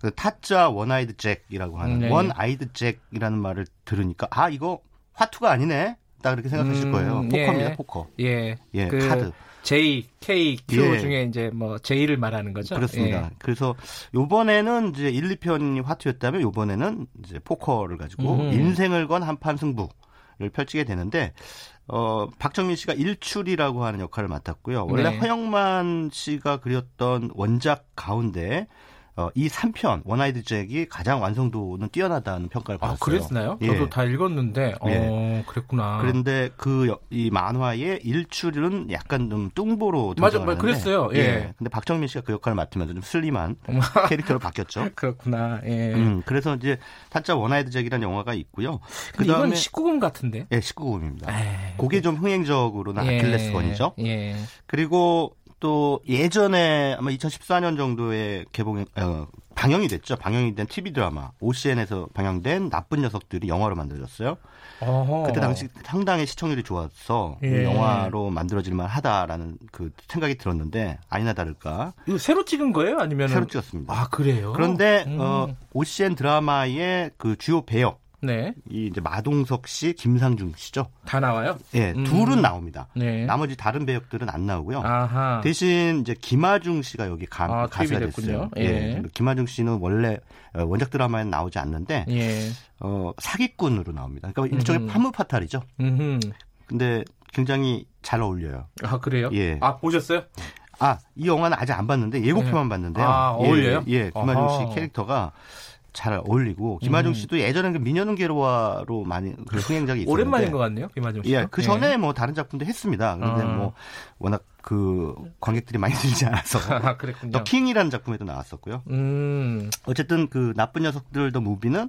그 타짜 원아이드 잭이라고 하는 네. 원아이드 잭이라는 말을 들으니까 아 이거 화투가 아니네. 딱 그렇게 생각하실 음, 거예요. 포커입니다, 예. 포커. 예. 예, 그 카드. J, K, Q 예. 중에 이제 뭐 J를 말하는 거죠. 그렇습니다. 예. 그래서 요번에는 이제 1, 2편이 화투였다면 요번에는 이제 포커를 가지고 음. 인생을 건 한판 승부를 펼치게 되는데 어, 박정민 씨가 일출이라고 하는 역할을 맡았고요. 원래 네. 허영만 씨가 그렸던 원작 가운데 어, 이 3편 원아이드 잭이 가장 완성도는 뛰어나다는 평가를 아, 받았어요. 아, 그랬나요? 예. 저도 다 읽었는데 예. 어, 그랬구나. 그런데 그 이 만화의 일출은 약간 좀 뚱보로 맞아, 맞아, 그랬어요. 예. 예. 근데 박정민 씨가 그 역할을 맡으면서 좀 슬림한 (laughs) 캐릭터로 바뀌었죠. (laughs) 그렇구나. 예. 음, 그래서 이제 타짜 원아이드 잭이라는 영화가 있고요. 그다음에 19금 같은데? 예, 19금입니다. 그게 좀 흥행적으로는 예. 아킬레스건이죠. 예. 그리고 또 예전에 아마 2014년 정도에 개봉 어, 방영이 됐죠. 방영이 된 TV 드라마 OCN에서 방영된 나쁜 녀석들이 영화로 만들어졌어요. 어허. 그때 당시 상당히 시청률이 좋았어 예. 영화로 만들어질만 하다라는 그 생각이 들었는데 아니나 다를까. 이거 새로 찍은 거예요? 아니면 새로 찍었습니다. 아 그래요? 그런데 음. 어, OCN 드라마의 그 주요 배역 네. 이 이제 마동석 씨, 김상중 씨죠. 다 나와요? 예, 네, 음. 둘은 나옵니다. 네. 나머지 다른 배역들은 안 나오고요. 아하. 대신 이제 김하중 씨가 여기 가, 아, 가수가 됐어요. 예. 예. 김하중 씨는 원래 어, 원작 드라마에 나오지 않는데 예. 어, 사기꾼으로 나옵니다. 그러니까 일종의 파무 파탈이죠. 근데 굉장히 잘 어울려요. 아 그래요? 예. 아 보셨어요? 아, 이 영화는 아직 안 봤는데 예고편만 네. 봤는데요. 아, 어울려요? 예, 예 김하중 씨 캐릭터가 잘 어울리고 김하중 음. 씨도 예전에 그 미녀는 괴로워로 많이 그 흥행작이 있었는데 오랜만인 것 같네요 김하중 씨. 예, 그 전에 예. 뭐 다른 작품도 했습니다. 그런데 어. 뭐 워낙 그 관객들이 많이 들지 않아서 (laughs) 아, 더 킹이라는 작품에도 나왔었고요. 음. 어쨌든 그 나쁜 녀석들 더 무비는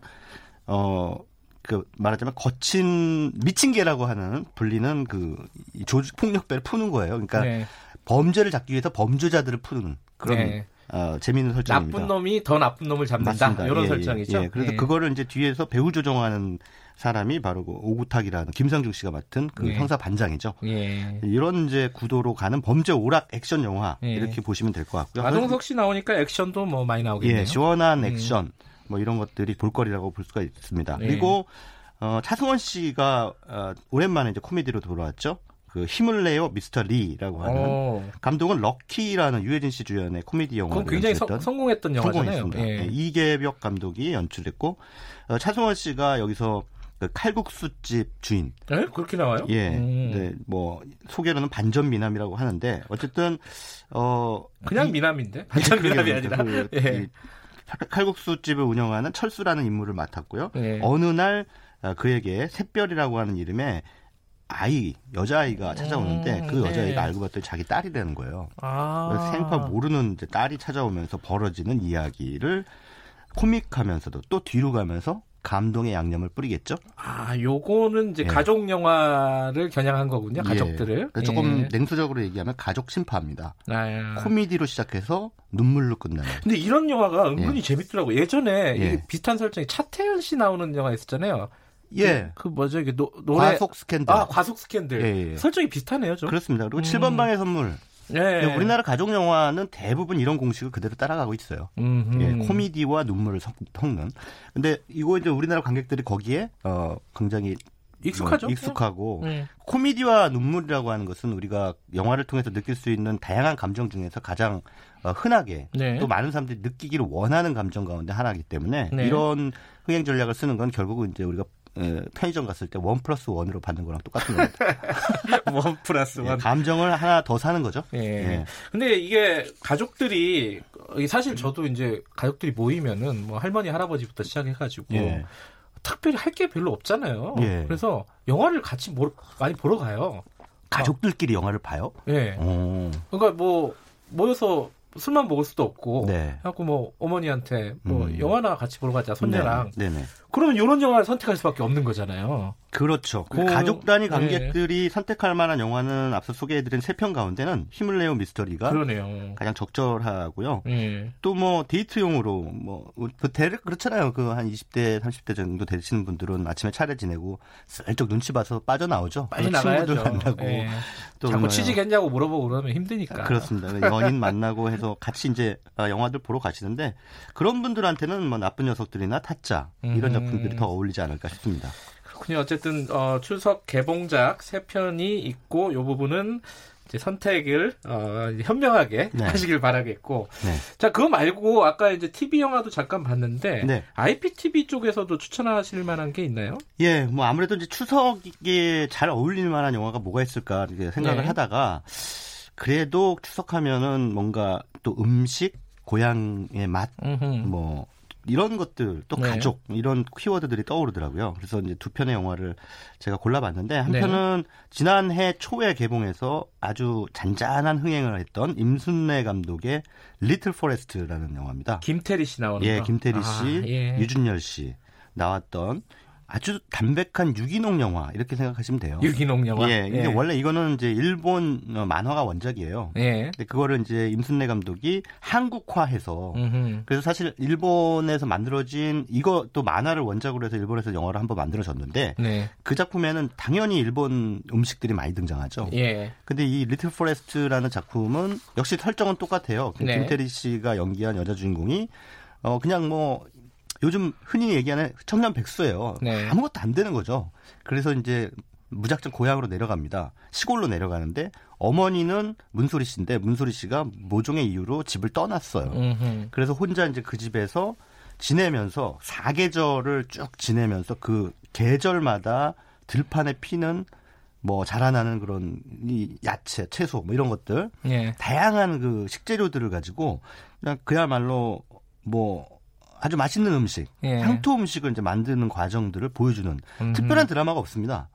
어. 그 말하자면 거친 미친 개라고 하는 불리는 그 조직 폭력배를 푸는 거예요. 그러니까 네. 범죄를 잡기 위해서 범죄자들을 푸는 그런 네. 어, 재미있는 설정입니다. 나쁜 놈이 더 나쁜 놈을 잡는다. 맞습니다. 이런 예, 예, 설정이죠. 예, 그래서 예. 그거를 이제 뒤에서 배후 조종하는 사람이 바로 그 오구탁이라는 김상중 씨가 맡은 그 예. 형사 반장이죠. 예. 이런 이제 구도로 가는 범죄 오락 액션 영화 이렇게 보시면 될 것 같고요. 마동석 씨 나오니까 액션도 뭐 많이 나오겠네요. 예, 시원한 액션 음. 뭐 이런 것들이 볼거리라고 볼 수가 있습니다. 그리고 어, 차승원 씨가 어, 오랜만에 이제 코미디로 돌아왔죠. 그 힘을 내요 미스터 리라고 하는 오. 어. 감독은 럭키라는 유해진 씨 주연의 코미디 영화를 굉장히 서, 성공했던 영화잖아요. 예. 네, 이계벽 감독이 연출했고 어, 차승원 씨가 여기서 그 칼국수집 주인. 네? 그렇게 나와요? 예. 음. 네, 뭐 소개로는 반전 미남이라고 하는데 어쨌든 어 그냥 이, 미남인데 반전 미남이 아니라 그, (laughs) 예. 칼국수집을 운영하는 철수라는 인물을 맡았고요. 예. 어느 날 아, 그에게 샛별이라고 하는 이름의 아이 여자아이가 찾아오는데 음, 그 여자아이가 네. 알고 봤더니 자기 딸이 되는 거예요. 아. 생파 모르는 이제 딸이 찾아오면서 벌어지는 이야기를 코믹하면서도 또 뒤로 가면서 감동의 양념을 뿌리겠죠. 아, 요거는 이제 예. 가족 영화를 겨냥한 거군요. 가족들을. 예. 조금 예. 냉소적으로 얘기하면 가족 신파입니다. 아, 코미디로 시작해서 눈물로 끝나는. 근데 이런 영화가 은근히 예. 재밌더라고. 예전에 예. 비슷한 설정이 차태현 씨 나오는 영화 있었잖아요. 예. 그, 그 뭐죠? 이게 노, 노래 과속 스캔들. 아, 과속 스캔들. 예, 예. 설정이 비슷하네요, 좀. 그렇습니다. 그리고 음. 7번 방의 선물. 예. 우리나라 가족 영화는 대부분 이런 공식을 그대로 따라가고 있어요. 예, 코미디와 눈물을 섞는. 근데 이거 이제 우리나라 관객들이 거기에 어 굉장히 익숙하죠. 뭐 익숙하고 네. 코미디와 눈물이라고 하는 것은 우리가 영화를 통해서 느낄 수 있는 다양한 감정 중에서 가장 어, 흔하게 네. 또 많은 사람들이 느끼기를 원하는 감정 가운데 하나이기 때문에 네. 이런 흥행 전략을 쓰는 건 결국은 이제 우리가 예, 편의점 갔을 때 원 플러스 원으로 받는 거랑 똑같은 겁니다. (laughs) 원 플러스 원. 예, 감정을 하나 더 사는 거죠. 예. 예. 근데 이게 가족들이 사실 저도 이제 가족들이 모이면은 뭐 할머니 할아버지부터 시작해가지고 예. 특별히 할 게 별로 없잖아요. 예. 그래서 영화를 같이 모, 많이 보러 가요. 가족들끼리 영화를 봐요? 예. 오. 그러니까 뭐 모여서 술만 먹을 수도 없고 네. 하고 뭐 어머니한테 뭐 음. 영화나 같이 보러 가자 손녀랑 네. 네. 그러면 이런 영화를 선택할 수밖에 없는 거잖아요. 그렇죠. 그 가족 단위 네. 관객들이 네. 선택할 만한 영화는 앞서 소개해드린 세 편 가운데는 힘을 내요 미스터리가 그러네요. 가장 적절하고요. 네. 또뭐 데이트용으로 뭐그 대, 그렇잖아요. 그 한 20대 30대 정도 되시는 분들은 아침에 차례 지내고 슬쩍 눈치 봐서 빠져나오죠. 빠져나가야죠. 친구들 만나고 네. 또 자꾸 취직했냐고 물어보고 그러면 힘드니까. 그렇습니다. 연인 만나고 해서 같이 이제 아, 영화들 보러 가시는데 그런 분들한테는 뭐 나쁜 녀석들이나 타짜 이런 작품들이 더 어울리지 않을까 싶습니다. 그렇군요. 어쨌든 어, 추석 개봉작 세 편이 있고 요 부분은 선택을 어, 현명하게 네. 하시길 바라겠고 네. 자 그거 말고 아까 이제 TV 영화도 잠깐 봤는데 네. IPTV 쪽에서도 추천하실 만한 게 있나요? 예, 뭐 아무래도 이제 추석에 잘 어울릴 만한 영화가 뭐가 있을까 이렇게 생각을 네. 하다가 그래도 추석하면은 뭔가 또 음식 고향의 맛, 뭐 이런 것들 또 네. 가족 이런 키워드들이 떠오르더라고요. 그래서 이제 두 편의 영화를 제가 골라봤는데 한 네. 편은 지난해 초에 개봉해서 아주 잔잔한 흥행을 했던 임순례 감독의 리틀 포레스트라는 영화입니다. 김태리 씨 나오는 예, 거. 김태리 씨, 아, 예. 류준열 씨 나왔던 아주 담백한 유기농 영화 이렇게 생각하시면 돼요. 유기농 영화. 예, 이게 예. 원래 이거는 이제 일본 어, 만화가 원작이에요. 예. 근데 그거를 이제 임순례 감독이 한국화해서 음흠. 그래서 사실 일본에서 만들어진 이것도 만화를 원작으로 해서 일본에서 영화를 한번 만들어졌는데 네. 그 작품에는 당연히 일본 음식들이 많이 등장하죠. 예. 근데 이 리틀 포레스트라는 작품은 역시 설정은 똑같아요. 네. 김태리 씨가 연기한 여자 주인공이 어 그냥 뭐 요즘 흔히 얘기하는 청년 백수예요. 네. 아무것도 안 되는 거죠. 그래서 이제 무작정 고향으로 내려갑니다. 시골로 내려가는데 어머니는 문소리 씨인데 문소리 씨가 모종의 이유로 집을 떠났어요. 음흠. 그래서 혼자 이제 그 집에서 지내면서 사계절을 쭉 지내면서 그 계절마다 들판에 피는 뭐 자라나는 그런 이 야채, 채소 뭐 이런 것들 예. 다양한 그 식재료들을 가지고 그냥 그야말로 뭐 아주 맛있는 음식, 예. 향토 음식을 이제 만드는 과정들을 보여주는 음흠. 특별한 드라마가 없습니다.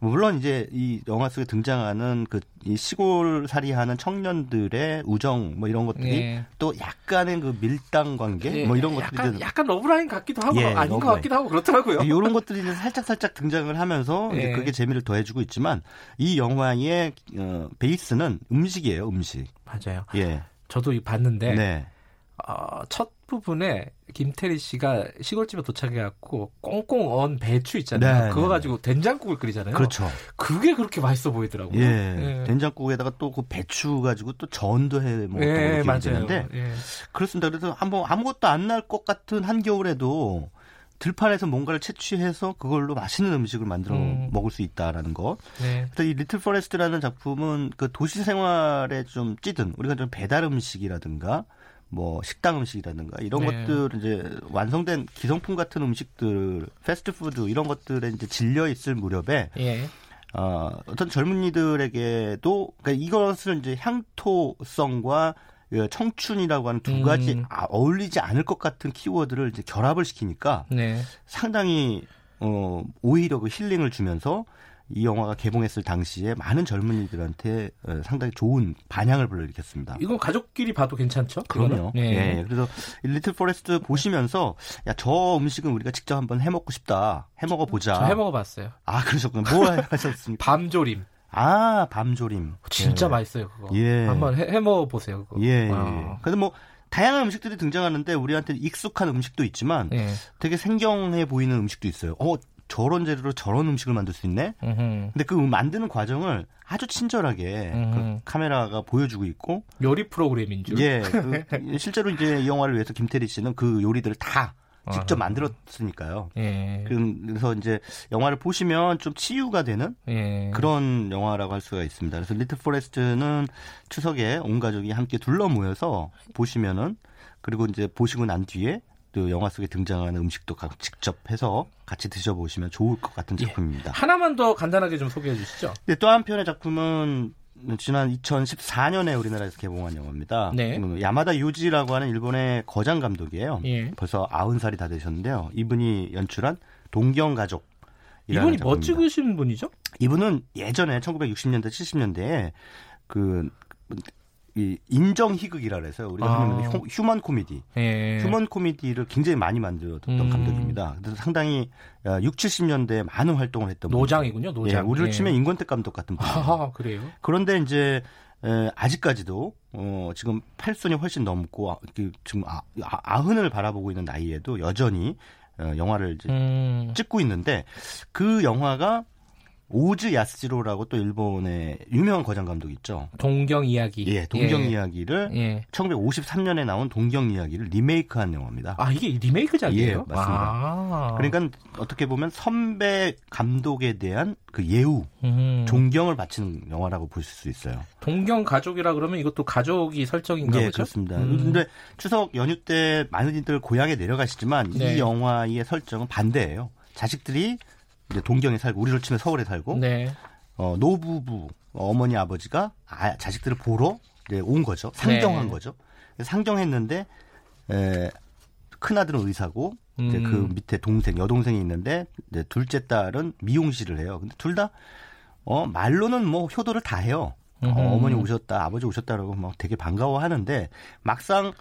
물론 이제 이 영화 속에 등장하는 그 이 시골 살이하는 청년들의 우정 뭐 이런 것들이 예. 또 약간의 그 밀당 관계 예. 뭐 이런 것들이 약간, 약간 러브라인 같기도 하고 예, 아닌 러브라인. 것 같기도 하고 그렇더라고요. 이런 것들이 이제 살짝 살짝 등장을 하면서 이제 예. 그게 재미를 더해주고 있지만 이 영화의 어, 베이스는 음식이에요, 음식. 맞아요. 예. 저도 봤는데 네. 어, 첫 부분에 김태리 씨가 시골집에 도착해갖고 꽁꽁 언 배추 있잖아요. 네, 그거 네, 가지고 된장국을 끓이잖아요. 그렇죠. 그게 그렇게 맛있어 보이더라고요. 예. 예. 된장국에다가 또 그 배추 가지고 또 전도 해 먹고 예, 되는데 예. 그렇습니다. 그래서 한번 아무것도 안 날 것 같은 한겨울에도 들판에서 뭔가를 채취해서 그걸로 맛있는 음식을 만들어 음. 먹을 수 있다라는 거. 네. 그래서 이 리틀 포레스트라는 작품은 그 도시 생활에 좀 찌든 우리가 좀 배달 음식이라든가 뭐 식당 음식이라든가 이런 네. 것들 이제 완성된 기성품 같은 음식들 패스트푸드 이런 것들에 이제 질려 있을 무렵에 예. 어, 어떤 젊은이들에게도 그러니까 이것을 이제 향토성과 그 청춘이라고 하는 두 가지 음. 아, 어울리지 않을 것 같은 키워드를 이제 결합을 시키니까 네. 상당히 어 오히려 그 힐링을 주면서 이 영화가 개봉했을 당시에 많은 젊은이들한테 어, 상당히 좋은 반향을 불러일으켰습니다. 이건 가족끼리 봐도 괜찮죠? 그럼요. 네. 네. 그래서 리틀 포레스트 보시면서 야 저 음식은 우리가 직접 한번 해 먹고 싶다. 해 먹어 보자. 해 먹어 봤어요. 아, 그러셨군요. 뭐 (laughs) 하셨습니까? 밤조림. 아, 밤조림. 진짜 네. 맛있어요, 그거. 예. 한번 해, 해 먹어 보세요, 그거. 예. 아. 그래도 뭐 다양한 음식들이 등장하는데 우리한테 익숙한 음식도 있지만 예. 되게 생경해 보이는 음식도 있어요. 어, 저런 재료로 저런 음식을 만들 수 있네. 음흠. 근데 그 만드는 과정을 아주 친절하게 그 카메라가 보여주고 있고 요리 프로그램인 줄. 예, 그 실제로 이제 이 영화를 위해서 김태리 씨는 그 요리들을 다 직접 만들었으니까요. 예. 그래서 이제 영화를 보시면 좀 치유가 되는 예. 그런 영화라고 할 수가 있습니다. 그래서 리틀 포레스트는 추석에 온 가족이 함께 둘러 모여서 보시면은 그리고 이제 보시고 난 뒤에 또 영화 속에 등장하는 음식도 직접 해서 같이 드셔보시면 좋을 것 같은 예. 작품입니다. 예. 하나만 더 간단하게 좀 소개해 주시죠. 네, 또 한편의 작품은 지난 2014년에 우리나라에서 개봉한 영화입니다. 네. 음, 야마다 유지라고 하는 일본의 거장 감독이에요. 예. 벌써 90살이 다 되셨는데요. 이분이 연출한 동경 가족. 이분이 뭐 찍으신 분이죠? 이분은 예전에 1960년대, 70년대에 그 이 인정 희극이라 그래서 우리가 아. 하는 human 코미디, 예. human 코미디를 굉장히 많이 만들었던 음. 감독입니다. 그래서 상당히 6, 어, 70년대에 많은 활동을 했던 노장이군요. 노장. 예, 우리를 예. 치면 임권택 감독 같은 분. 아, 그래요. 그런데 이제 에, 아직까지도 어, 지금 팔순이 훨씬 넘고 아, 지금 아, 아, 흔을 바라보고 있는 나이에도 여전히 어, 영화를 이제 음. 찍고 있는데 그 영화가 오즈 야스지로라고 또 일본의 유명한 거장 감독 있죠. 동경 이야기. 예, 동경 예. 이야기를 예. 1953년에 나온 동경 이야기를 리메이크한 영화입니다. 아, 이게 리메이크작이에요? 예, 맞습니다. 아. 그러니까 어떻게 보면 선배 감독에 대한 그 예우, 음. 존경을 바치는 영화라고 볼수 있어요. 동경 가족이라 그러면 이것도 가족이 설정인가 예, 보죠? 그렇습니다. 음. 근데 추석 연휴 때 많은 이들 고향에 내려가시지만 네. 이 영화의 설정은 반대예요. 자식들이 이제 동경에 살고 우리로 치면 서울에 살고 네. 어, 노부부 어머니 아버지가 아, 자식들을 보러 이제 온 거죠. 상경한 네. 거죠. 상경했는데 에, 큰 아들은 의사고 음. 이제 그 밑에 동생 여동생이 있는데 둘째 딸은 미용실을 해요. 근데 둘 다 어, 말로는 뭐 효도를 다 해요. 어, 어머니 오셨다, 아버지 오셨다라고 막 되게 반가워하는데 막상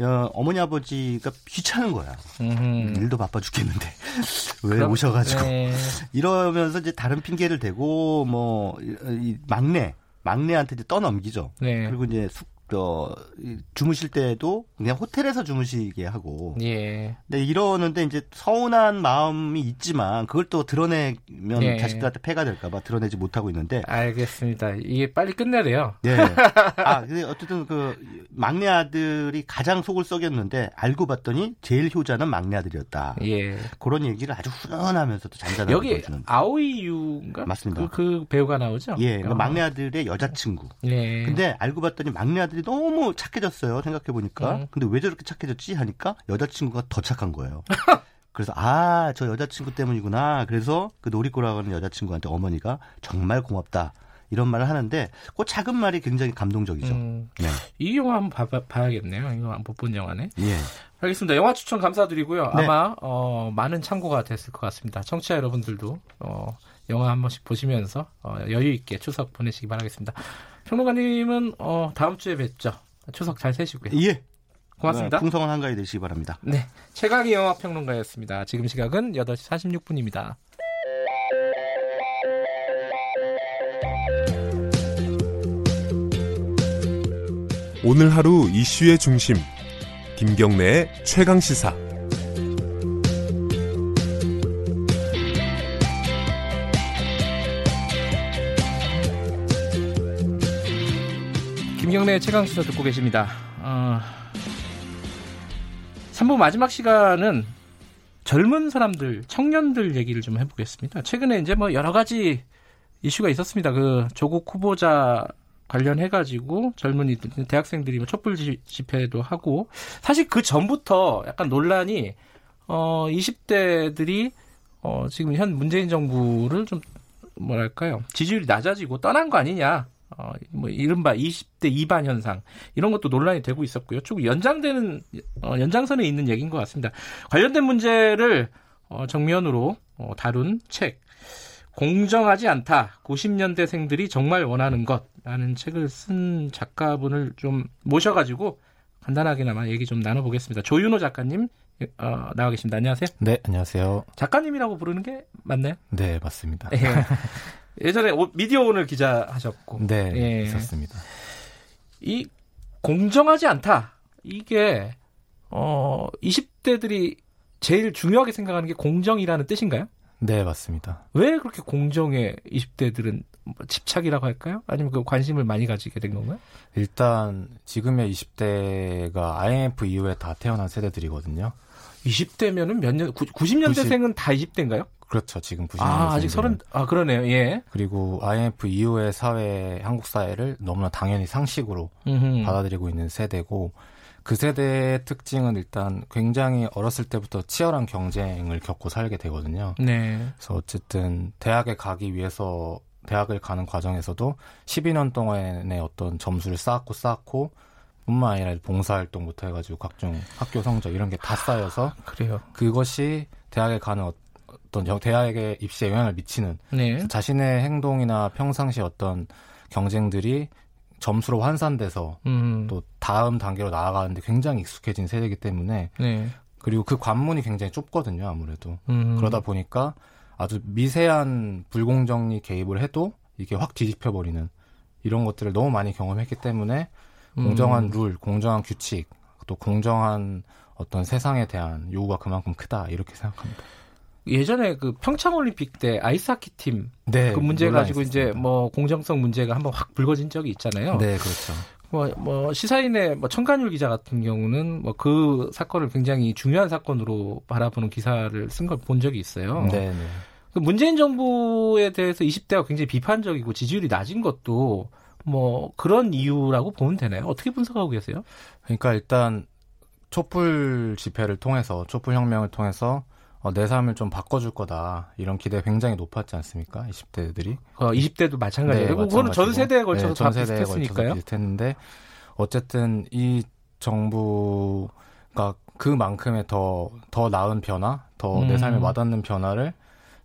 어, 어머니 아버지가 귀찮은 거야. 음. 일도 바빠 죽겠는데 (laughs) 왜 그럼, 오셔가지고 네. 이러면서 이제 다른 핑계를 대고 뭐이 막내 막내한테 이제 떠넘기죠. 네. 그리고 이제 숙 어, 주무실 때도 그냥 호텔에서 주무시게 하고. 예. 네, 이러는데 이제 서운한 마음이 있지만 그걸 또 드러내면 예. 자식들한테 폐가 될까봐 드러내지 못하고 있는데. 알겠습니다. 이게 빨리 끝내래요. 네. (laughs) 아, 근데 어쨌든 그 막내 아들이 가장 속을 썩였는데 알고 봤더니 제일 효자는 막내 아들이었다. 예. 그런 얘기를 아주 훈훈하면서도 잔잔하게 여기 보여주는. 아오이유인가? 맞습니다. 그, 그 배우가 나오죠? 예. 그러니까 어. 막내 아들의 여자친구. 예. 근데 알고 봤더니 막내 아들 이 너무 착해졌어요. 생각해 보니까. 음. 근데 왜 저렇게 착해졌지 하니까 여자친구가 더 착한 거예요. (laughs) 그래서 아 저 여자친구 때문이구나. 그래서 그 노리꼬라고 하는 여자친구한테 어머니가 정말 고맙다. 이런 말을 하는데 그 작은 말이 굉장히 감동적이죠. 음, 네. 이 영화 한번 봐, 봐야겠네요. 이거 못 본 영화네. 예. 알겠습니다. 영화 추천 감사드리고요. 네. 아마 어, 많은 참고가 됐을 것 같습니다. 청취자 여러분들도 어, 영화 한 번씩 보시면서 어, 여유 있게 추석 보내시기 바라겠습니다. 평론가님은 어, 다음 주에 뵙죠. 추석 잘 세시고요. 예. 고맙습니다. 네, 풍성한 한가위 되시기 바랍니다. 네. 최강희 영화 평론가였습니다. 지금 시각은 8시 46분입니다. 오늘 하루 이슈의 중심. 김경래의 최강 시사. 김경래 최강 시사 듣고 계십니다. 어, 3부 마지막 시간은 젊은 사람들, 청년들 얘기를 좀 해보겠습니다. 최근에 이제 뭐 여러 가지 이슈가 있었습니다. 그 조국 후보자 관련해가지고 젊은이 대학생들이 뭐 촛불 집회도 하고 사실 그 전부터 약간 논란이 어 20대들이 어 지금 현 문재인 정부를 좀 뭐랄까요 지지율이 낮아지고 떠난 거 아니냐 어, 뭐 이른바 20대 2반 현상 이런 것도 논란이 되고 있었고요. 쭉 연장되는 어, 연장선에 있는 얘기인 것 같습니다. 관련된 문제를 어, 정면으로 어, 다룬 책 공정하지 않다. 90년대생들이 정말 원하는 것라는 책을 쓴 작가분을 좀 모셔가지고 간단하게나마 얘기 좀 나눠보겠습니다. 조윤호 작가님 어, 나와 계십니다. 안녕하세요. 네, 안녕하세요. 작가님이라고 부르는 게 맞나요? 네, 맞습니다. 예. (laughs) 예전에 미디어 오늘 기자 하셨고. 네, 예. 있었습니다. 이 공정하지 않다. 이게 어 20대들이 제일 중요하게 생각하는 게 공정이라는 뜻인가요? 네, 맞습니다. 왜 그렇게 공정에 20대들은 뭐 집착이라고 할까요? 아니면 그 관심을 많이 가지게 된 건가요? 일단 지금의 20대가 IMF 이후에 다 태어난 세대들이거든요. 20대면은 몇 년, 90년대생은 90, 다 20대인가요? 그렇죠. 지금 90년대. 아, 아직 서른, 아, 그러네요. 예. 그리고 IMF 이후의 사회, 한국 사회를 너무나 당연히 상식으로 음흠. 받아들이고 있는 세대고, 그 세대의 특징은 일단 굉장히 어렸을 때부터 치열한 경쟁을 겪고 살게 되거든요. 네. 그래서 어쨌든 대학에 가기 위해서 대학을 가는 과정에서도 12년 동안의 어떤 점수를 쌓았고 쌓았고 뿐만 아니라 봉사활동부터 해가지고 각종 학교 성적 이런 게 다 쌓여서 아, 그래요. 그것이 대학에 가는 어떤 대학의 입시에 영향을 미치는 네. 자신의 행동이나 평상시 어떤 경쟁들이 점수로 환산돼서 음. 또 다음 단계로 나아가는데 굉장히 익숙해진 세대이기 때문에 네. 그리고 그 관문이 굉장히 좁거든요 아무래도 음. 그러다 보니까 아주 미세한 불공정이 개입을 해도 이게 확 뒤집혀 버리는 이런 것들을 너무 많이 경험했기 때문에 음. 공정한 룰, 공정한 규칙, 또 공정한 어떤 세상에 대한 요구가 그만큼 크다 이렇게 생각합니다. 예전에 그 평창 올림픽 때 아이스하키 팀 네, 그 문제 가지고 이제 뭐 공정성 문제가 한번 확 불거진 적이 있잖아요. 네, 그렇죠. 뭐, 뭐 시사인의 뭐 청간율 기자 같은 경우는 뭐 그 사건을 굉장히 중요한 사건으로 바라보는 기사를 쓴 걸 본 적이 있어요. 네, 네. 그 문재인 정부에 대해서 20대가 굉장히 비판적이고 지지율이 낮은 것도 뭐 그런 이유라고 보면 되나요? 어떻게 분석하고 계세요? 그러니까 일단 촛불 집회를 통해서 촛불 혁명을 통해서 어, 내 삶을 좀 바꿔줄 거다 이런 기대가 굉장히 높았지 않습니까? 20대들이. 어, 20대도 마찬가지예요. 네, 그거는 전 세대에 걸쳐서 네, 전 세대에 비슷했으니까요. 비슷했는데 어쨌든 이 정부가 그만큼의 더 더 나은 변화, 더내 음. 삶에 와닿는 변화를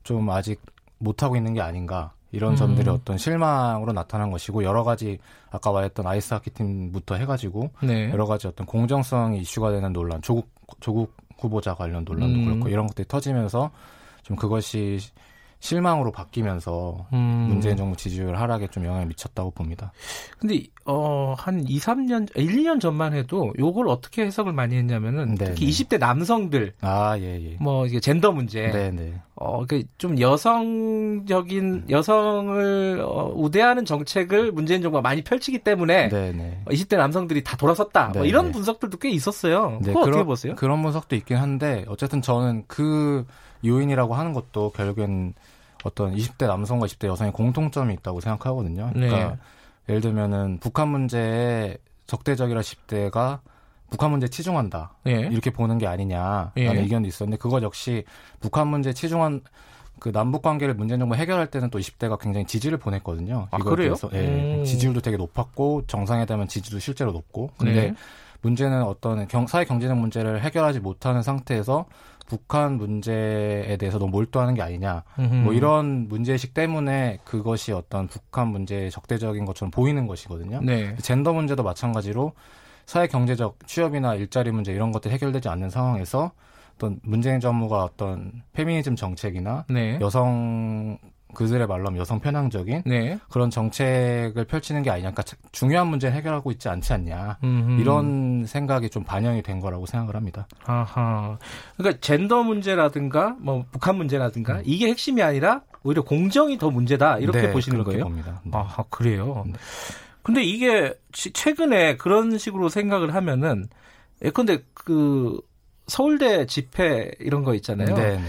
좀 아직 못 하고 있는 게 아닌가 이런 음. 점들이 어떤 실망으로 나타난 것이고 여러 가지 아까 말했던 아이스하키 팀부터 해가지고 네. 여러 가지 어떤 공정성이 이슈가 되는 논란, 조국 조국 후보자 관련 논란도 음. 그렇고 이런 것들이 터지면서 좀 그것이 실망으로 바뀌면서 음. 문재인 정부 지지율 하락에 좀 영향을 미쳤다고 봅니다. 근데 어, 한 2, 3년, 1, 2년 전만 해도 요걸 어떻게 해석을 많이 했냐면은 네네. 특히 20대 남성들 아, 예, 예. 뭐 이게 젠더 문제. 네, 네. 어, 그좀 여성적인 여성을 어, 우대하는 정책을 문재인 정부가 많이 펼치기 때문에 네네. 20대 남성들이 다 돌아섰다. 뭐 이런 분석들도 꽤 있었어요. 네, 그거 어떻게 그런, 보세요? 그런 분석도 있긴 한데 어쨌든 저는 그 요인이라고 하는 것도 결국엔 어떤 20대 남성과 20대 여성의 공통점이 있다고 생각하거든요. 그러니까 네. 예를 들면은 북한 문제에 적대적이라 10대가 북한 문제 치중한다 예. 이렇게 보는 게 아니냐라는 예. 의견도 있었는데 그것 역시 북한 문제 치중한 그 남북 관계를 문재인 정부 해결할 때는 또 20대가 굉장히 지지를 보냈거든요. 아, 그래요? 예, 음. 지지율도 되게 높았고 정상회담은 지지도 실제로 높고. 근데 네. 문제는 어떤 경, 사회 경제적 문제를 해결하지 못하는 상태에서 북한 문제에 대해서 너무 몰두하는 게 아니냐. 음흠. 뭐 이런 문제의식 때문에 그것이 어떤 북한 문제의 적대적인 것처럼 보이는 것이거든요. 네. 젠더 문제도 마찬가지로 사회 경제적 취업이나 일자리 문제 이런 것들이 해결되지 않는 상황에서 어떤 문재인 정부가 어떤 페미니즘 정책이나 네. 여성 그들의 말로 하면 여성 편향적인 네. 그런 정책을 펼치는 게 아니냐. 그러니까 중요한 문제를 해결하고 있지 않지 않냐. 음흠. 이런 생각이 좀 반영이 된 거라고 생각을 합니다. 아하. 그러니까 젠더 문제라든가 뭐 북한 문제라든가 음. 이게 핵심이 아니라 오히려 공정이 더 문제다. 이렇게 네, 보시는 거예요? 봅니다. 네. 아, 그래요. 네. 근데 이게 최근에 그런 식으로 생각을 하면은 예컨대 그 서울대 집회 이런 거 있잖아요. 네.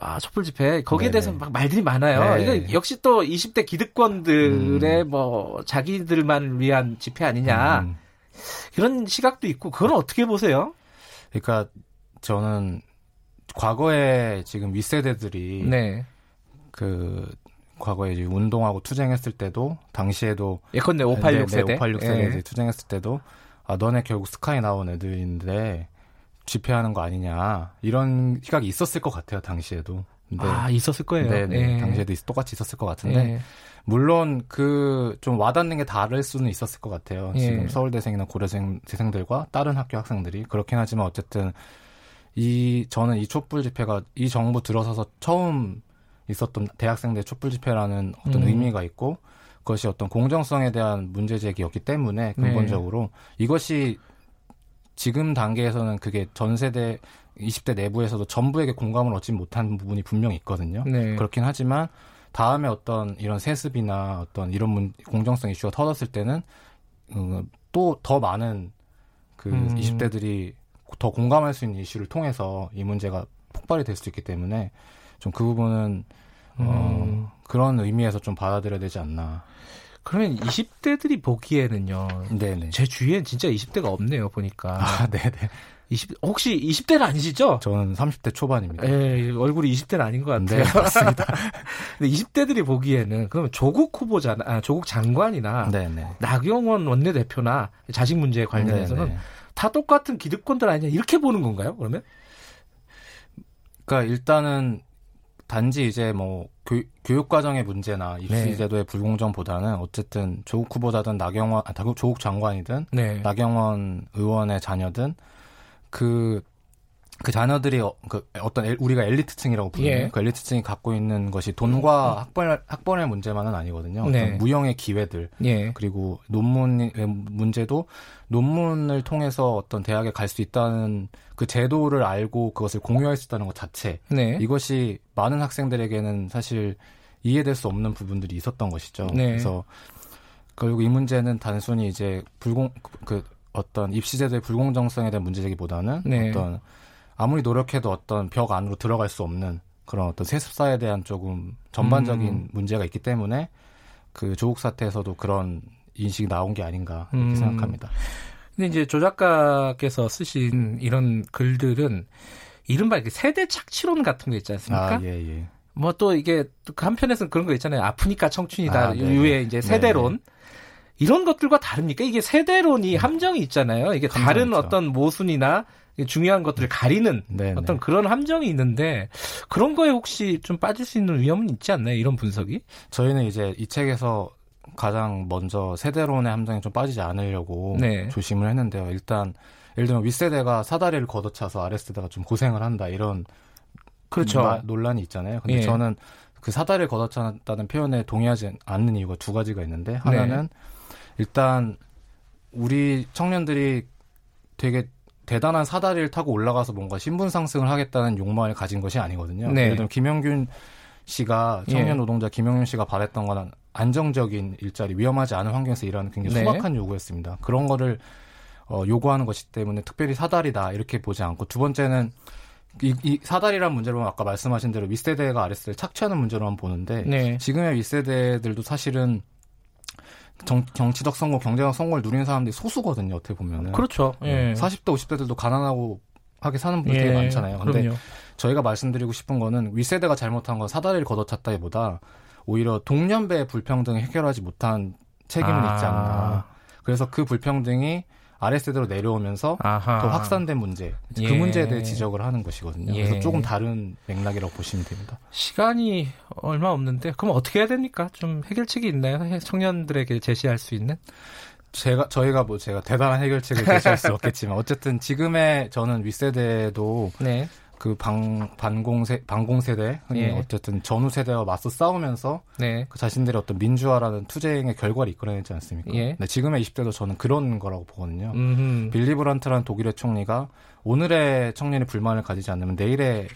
네. 아, 촛불 집회 거기에 네네. 대해서 막 말들이 많아요. 네. 이거 역시 또 20대 기득권들의 음. 뭐 자기들만 위한 집회 아니냐. 음. 그런 시각도 있고 그건 어떻게 보세요? 그러니까 저는 과거에 지금 윗세대들이 네. 그 과거에 이제 운동하고 투쟁했을 때도 당시에도 예컨대 586 세대, 네, 586 세대 네. 투쟁했을 때도 아 너네 결국 스카이 나온 애들인데 집회하는 거 아니냐 이런 시각이 있었을 것 같아요 당시에도. 네. 아 있었을 거예요. 네, 네. 당시에도 똑같이 있었을 것 같은데 네. 물론 그 좀 와닿는 게 다를 수는 있었을 것 같아요. 예. 지금 서울대생이나 고려생 대생들과 다른 학교 학생들이 그렇긴 하지만 어쨌든 이 저는 이 촛불 집회가 이 정부 들어서서 처음 있었던 대학생들 촛불 집회라는 어떤 음. 의미가 있고 그것이 어떤 공정성에 대한 문제 제기였기 때문에 네. 근본적으로 이것이 지금 단계에서는 그게 전 세대 20대 내부에서도 전부에게 공감을 얻지 못한 부분이 분명히 있거든요. 네. 그렇긴 하지만 다음에 어떤 이런 세습이나 어떤 이런 문, 공정성 이슈가 터졌을 때는 음, 또더 많은 그 음. 20대들이 더 공감할 수 있는 이슈를 통해서 이 문제가 폭발이 될 수 있기 때문에 좀 그 부분은 어, 음. 그런 의미에서 좀 받아들여야 되지 않나. 그러면 20대들이 보기에는요. 네네. 제 주위엔 진짜 20대가 없네요, 보니까. 아, 네네. 20, 혹시 20대는 아니시죠? 저는 30대 초반입니다. 예, 얼굴이 20대는 아닌 것 같아요. 네, 맞습니다. (laughs) 근데 20대들이 보기에는 그러면 조국 후보자나, 아, 조국 장관이나 네네. 나경원 원내대표나 자식 문제에 관련해서는 네네. 다 똑같은 기득권들 아니냐 이렇게 보는 건가요? 그러면? 그러니까 일단은 단지 이제 뭐 교, 교육 과정의 문제나 입시 네. 제도의 불공정보다는 어쨌든 조국 후보자든 나경원 아, 조국 장관이든 네. 나경원 의원의 자녀든 그 그 자녀들이 어, 그 어떤 엘, 우리가 엘리트층이라고 부르는 예. 그 엘리트층이 갖고 있는 것이 돈과 음. 학벌 학벌의 문제만은 아니거든요. 네. 무형의 기회들 예. 그리고 논문의 문제도 논문을 통해서 어떤 대학에 갈 수 있다는 그 제도를 알고 그것을 공유할 수 있다는 것 자체 네. 이것이 많은 학생들에게는 사실 이해될 수 없는 부분들이 있었던 것이죠. 네. 그래서 결국 이 문제는 단순히 이제 불공 그 어떤 입시 제도의 불공정성에 대한 문제제기보다는 네. 어떤 아무리 노력해도 어떤 벽 안으로 들어갈 수 없는 그런 어떤 세습사에 대한 조금 전반적인 음. 문제가 있기 때문에 그 조국 사태에서도 그런 인식이 나온 게 아닌가 이렇게 음. 생각합니다. 근데 이제 조 작가께서 쓰신 이런 글들은 이른바 세대 착취론 같은 거 있지 않습니까? 아, 예, 예. 뭐 또 이게 또 한편에서는 그런 거 있잖아요. 아프니까 청춘이다. 아, 네, 네. 유의 이제 세대론. 네네. 이런 것들과 다릅니까? 이게 세대론이 함정이 있잖아요. 이게 다른 있죠. 어떤 모순이나 중요한 것들을 가리는 네네. 어떤 그런 함정이 있는데 그런 거에 혹시 좀 빠질 수 있는 위험은 있지 않나요? 이런 분석이? 저희는 이제 이 책에서 가장 먼저 세대론의 함정에 좀 빠지지 않으려고 네. 조심을 했는데요. 일단 예를 들면 윗세대가 사다리를 걷어차서 아랫세대가 좀 고생을 한다 이런 그렇죠. 마, 논란이 있잖아요. 근데 예. 저는 그 사다리를 걷어찼다는 표현에 동의하지 않는 이유가 두 가지가 있는데 하나는 네. 일단 우리 청년들이 되게 대단한 사다리를 타고 올라가서 뭔가 신분 상승을 하겠다는 욕망을 가진 것이 아니거든요. 네. 예를 들면 김영균 씨가 청년 예. 노동자 김영균 씨가 바랬던 거는 안정적인 일자리, 위험하지 않은 환경에서 일하는 굉장히 네. 소박한 요구였습니다. 그런 거를 어, 요구하는 것이 때문에 특별히 사다리다 이렇게 보지 않고 두 번째는 이, 이 사다리란 문제로 아까 말씀하신 대로 윗세대가 아랫세대를 착취하는 문제로만 보는데 네. 지금의 윗세대들도 사실은 정, 정치적 성공, 경제적 성공을 누리는 사람들이 소수거든요. 어떻게 보면은. 그렇죠. 예. 40대, 50대들도 가난하고 하게 사는 분들이 예. 많잖아요. 근데 그럼요. 저희가 말씀드리고 싶은 거는 윗세대가 잘못한 건 사다리를 걷어찼다기보다 오히려 동년배 불평등을 해결하지 못한 책임은 아. 있지 않나. 그래서 그 불평등이 아랫세대로 내려오면서 아하. 더 확산된 문제, 그 예. 그 문제에 대해 지적을 하는 것이거든요. 예. 그래서 조금 다른 맥락이라고 보시면 됩니다. 시간이 얼마 없는데 그럼 어떻게 해야 됩니까? 좀 해결책이 있나요? 청년들에게 제시할 수 있는? 제가 저희가 뭐 제가 대단한 해결책을 제시할 수 없겠지만 어쨌든 지금의 저는 윗세대도 네. 그 방, 반공세, 반공세대, 흔히 예. 어쨌든 전후 세대와 맞서 싸우면서 네. 그 자신들의 어떤 민주화라는 투쟁의 결과를 이끌어내지 않습니까? 예. 네, 지금의 20대도 저는 그런 거라고 보거든요. 음흠. 빌리 브란트라는 독일의 총리가 오늘의 청년이 불만을 가지지 않으면 내일의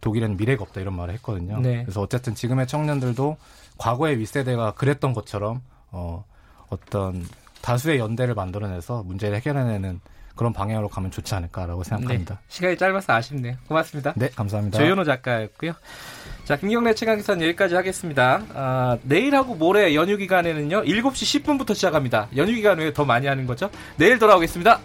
독일에는 미래가 없다 이런 말을 했거든요. 네. 그래서 어쨌든 지금의 청년들도 과거의 윗세대가 그랬던 것처럼 어, 어떤 다수의 연대를 만들어내서 문제를 해결해내는 그런 방향으로 가면 좋지 않을까라고 생각합니다. 네, 시간이 짧아서 아쉽네요. 고맙습니다. 네, 감사합니다. 조현호 작가였고요. 자, 김경래 최강기사는 여기까지 하겠습니다. 아, 내일하고 모레 연휴 기간에는요, 7시 10분부터 시작합니다. 연휴 기간 후에 더 많이 하는 거죠. 내일 돌아오겠습니다.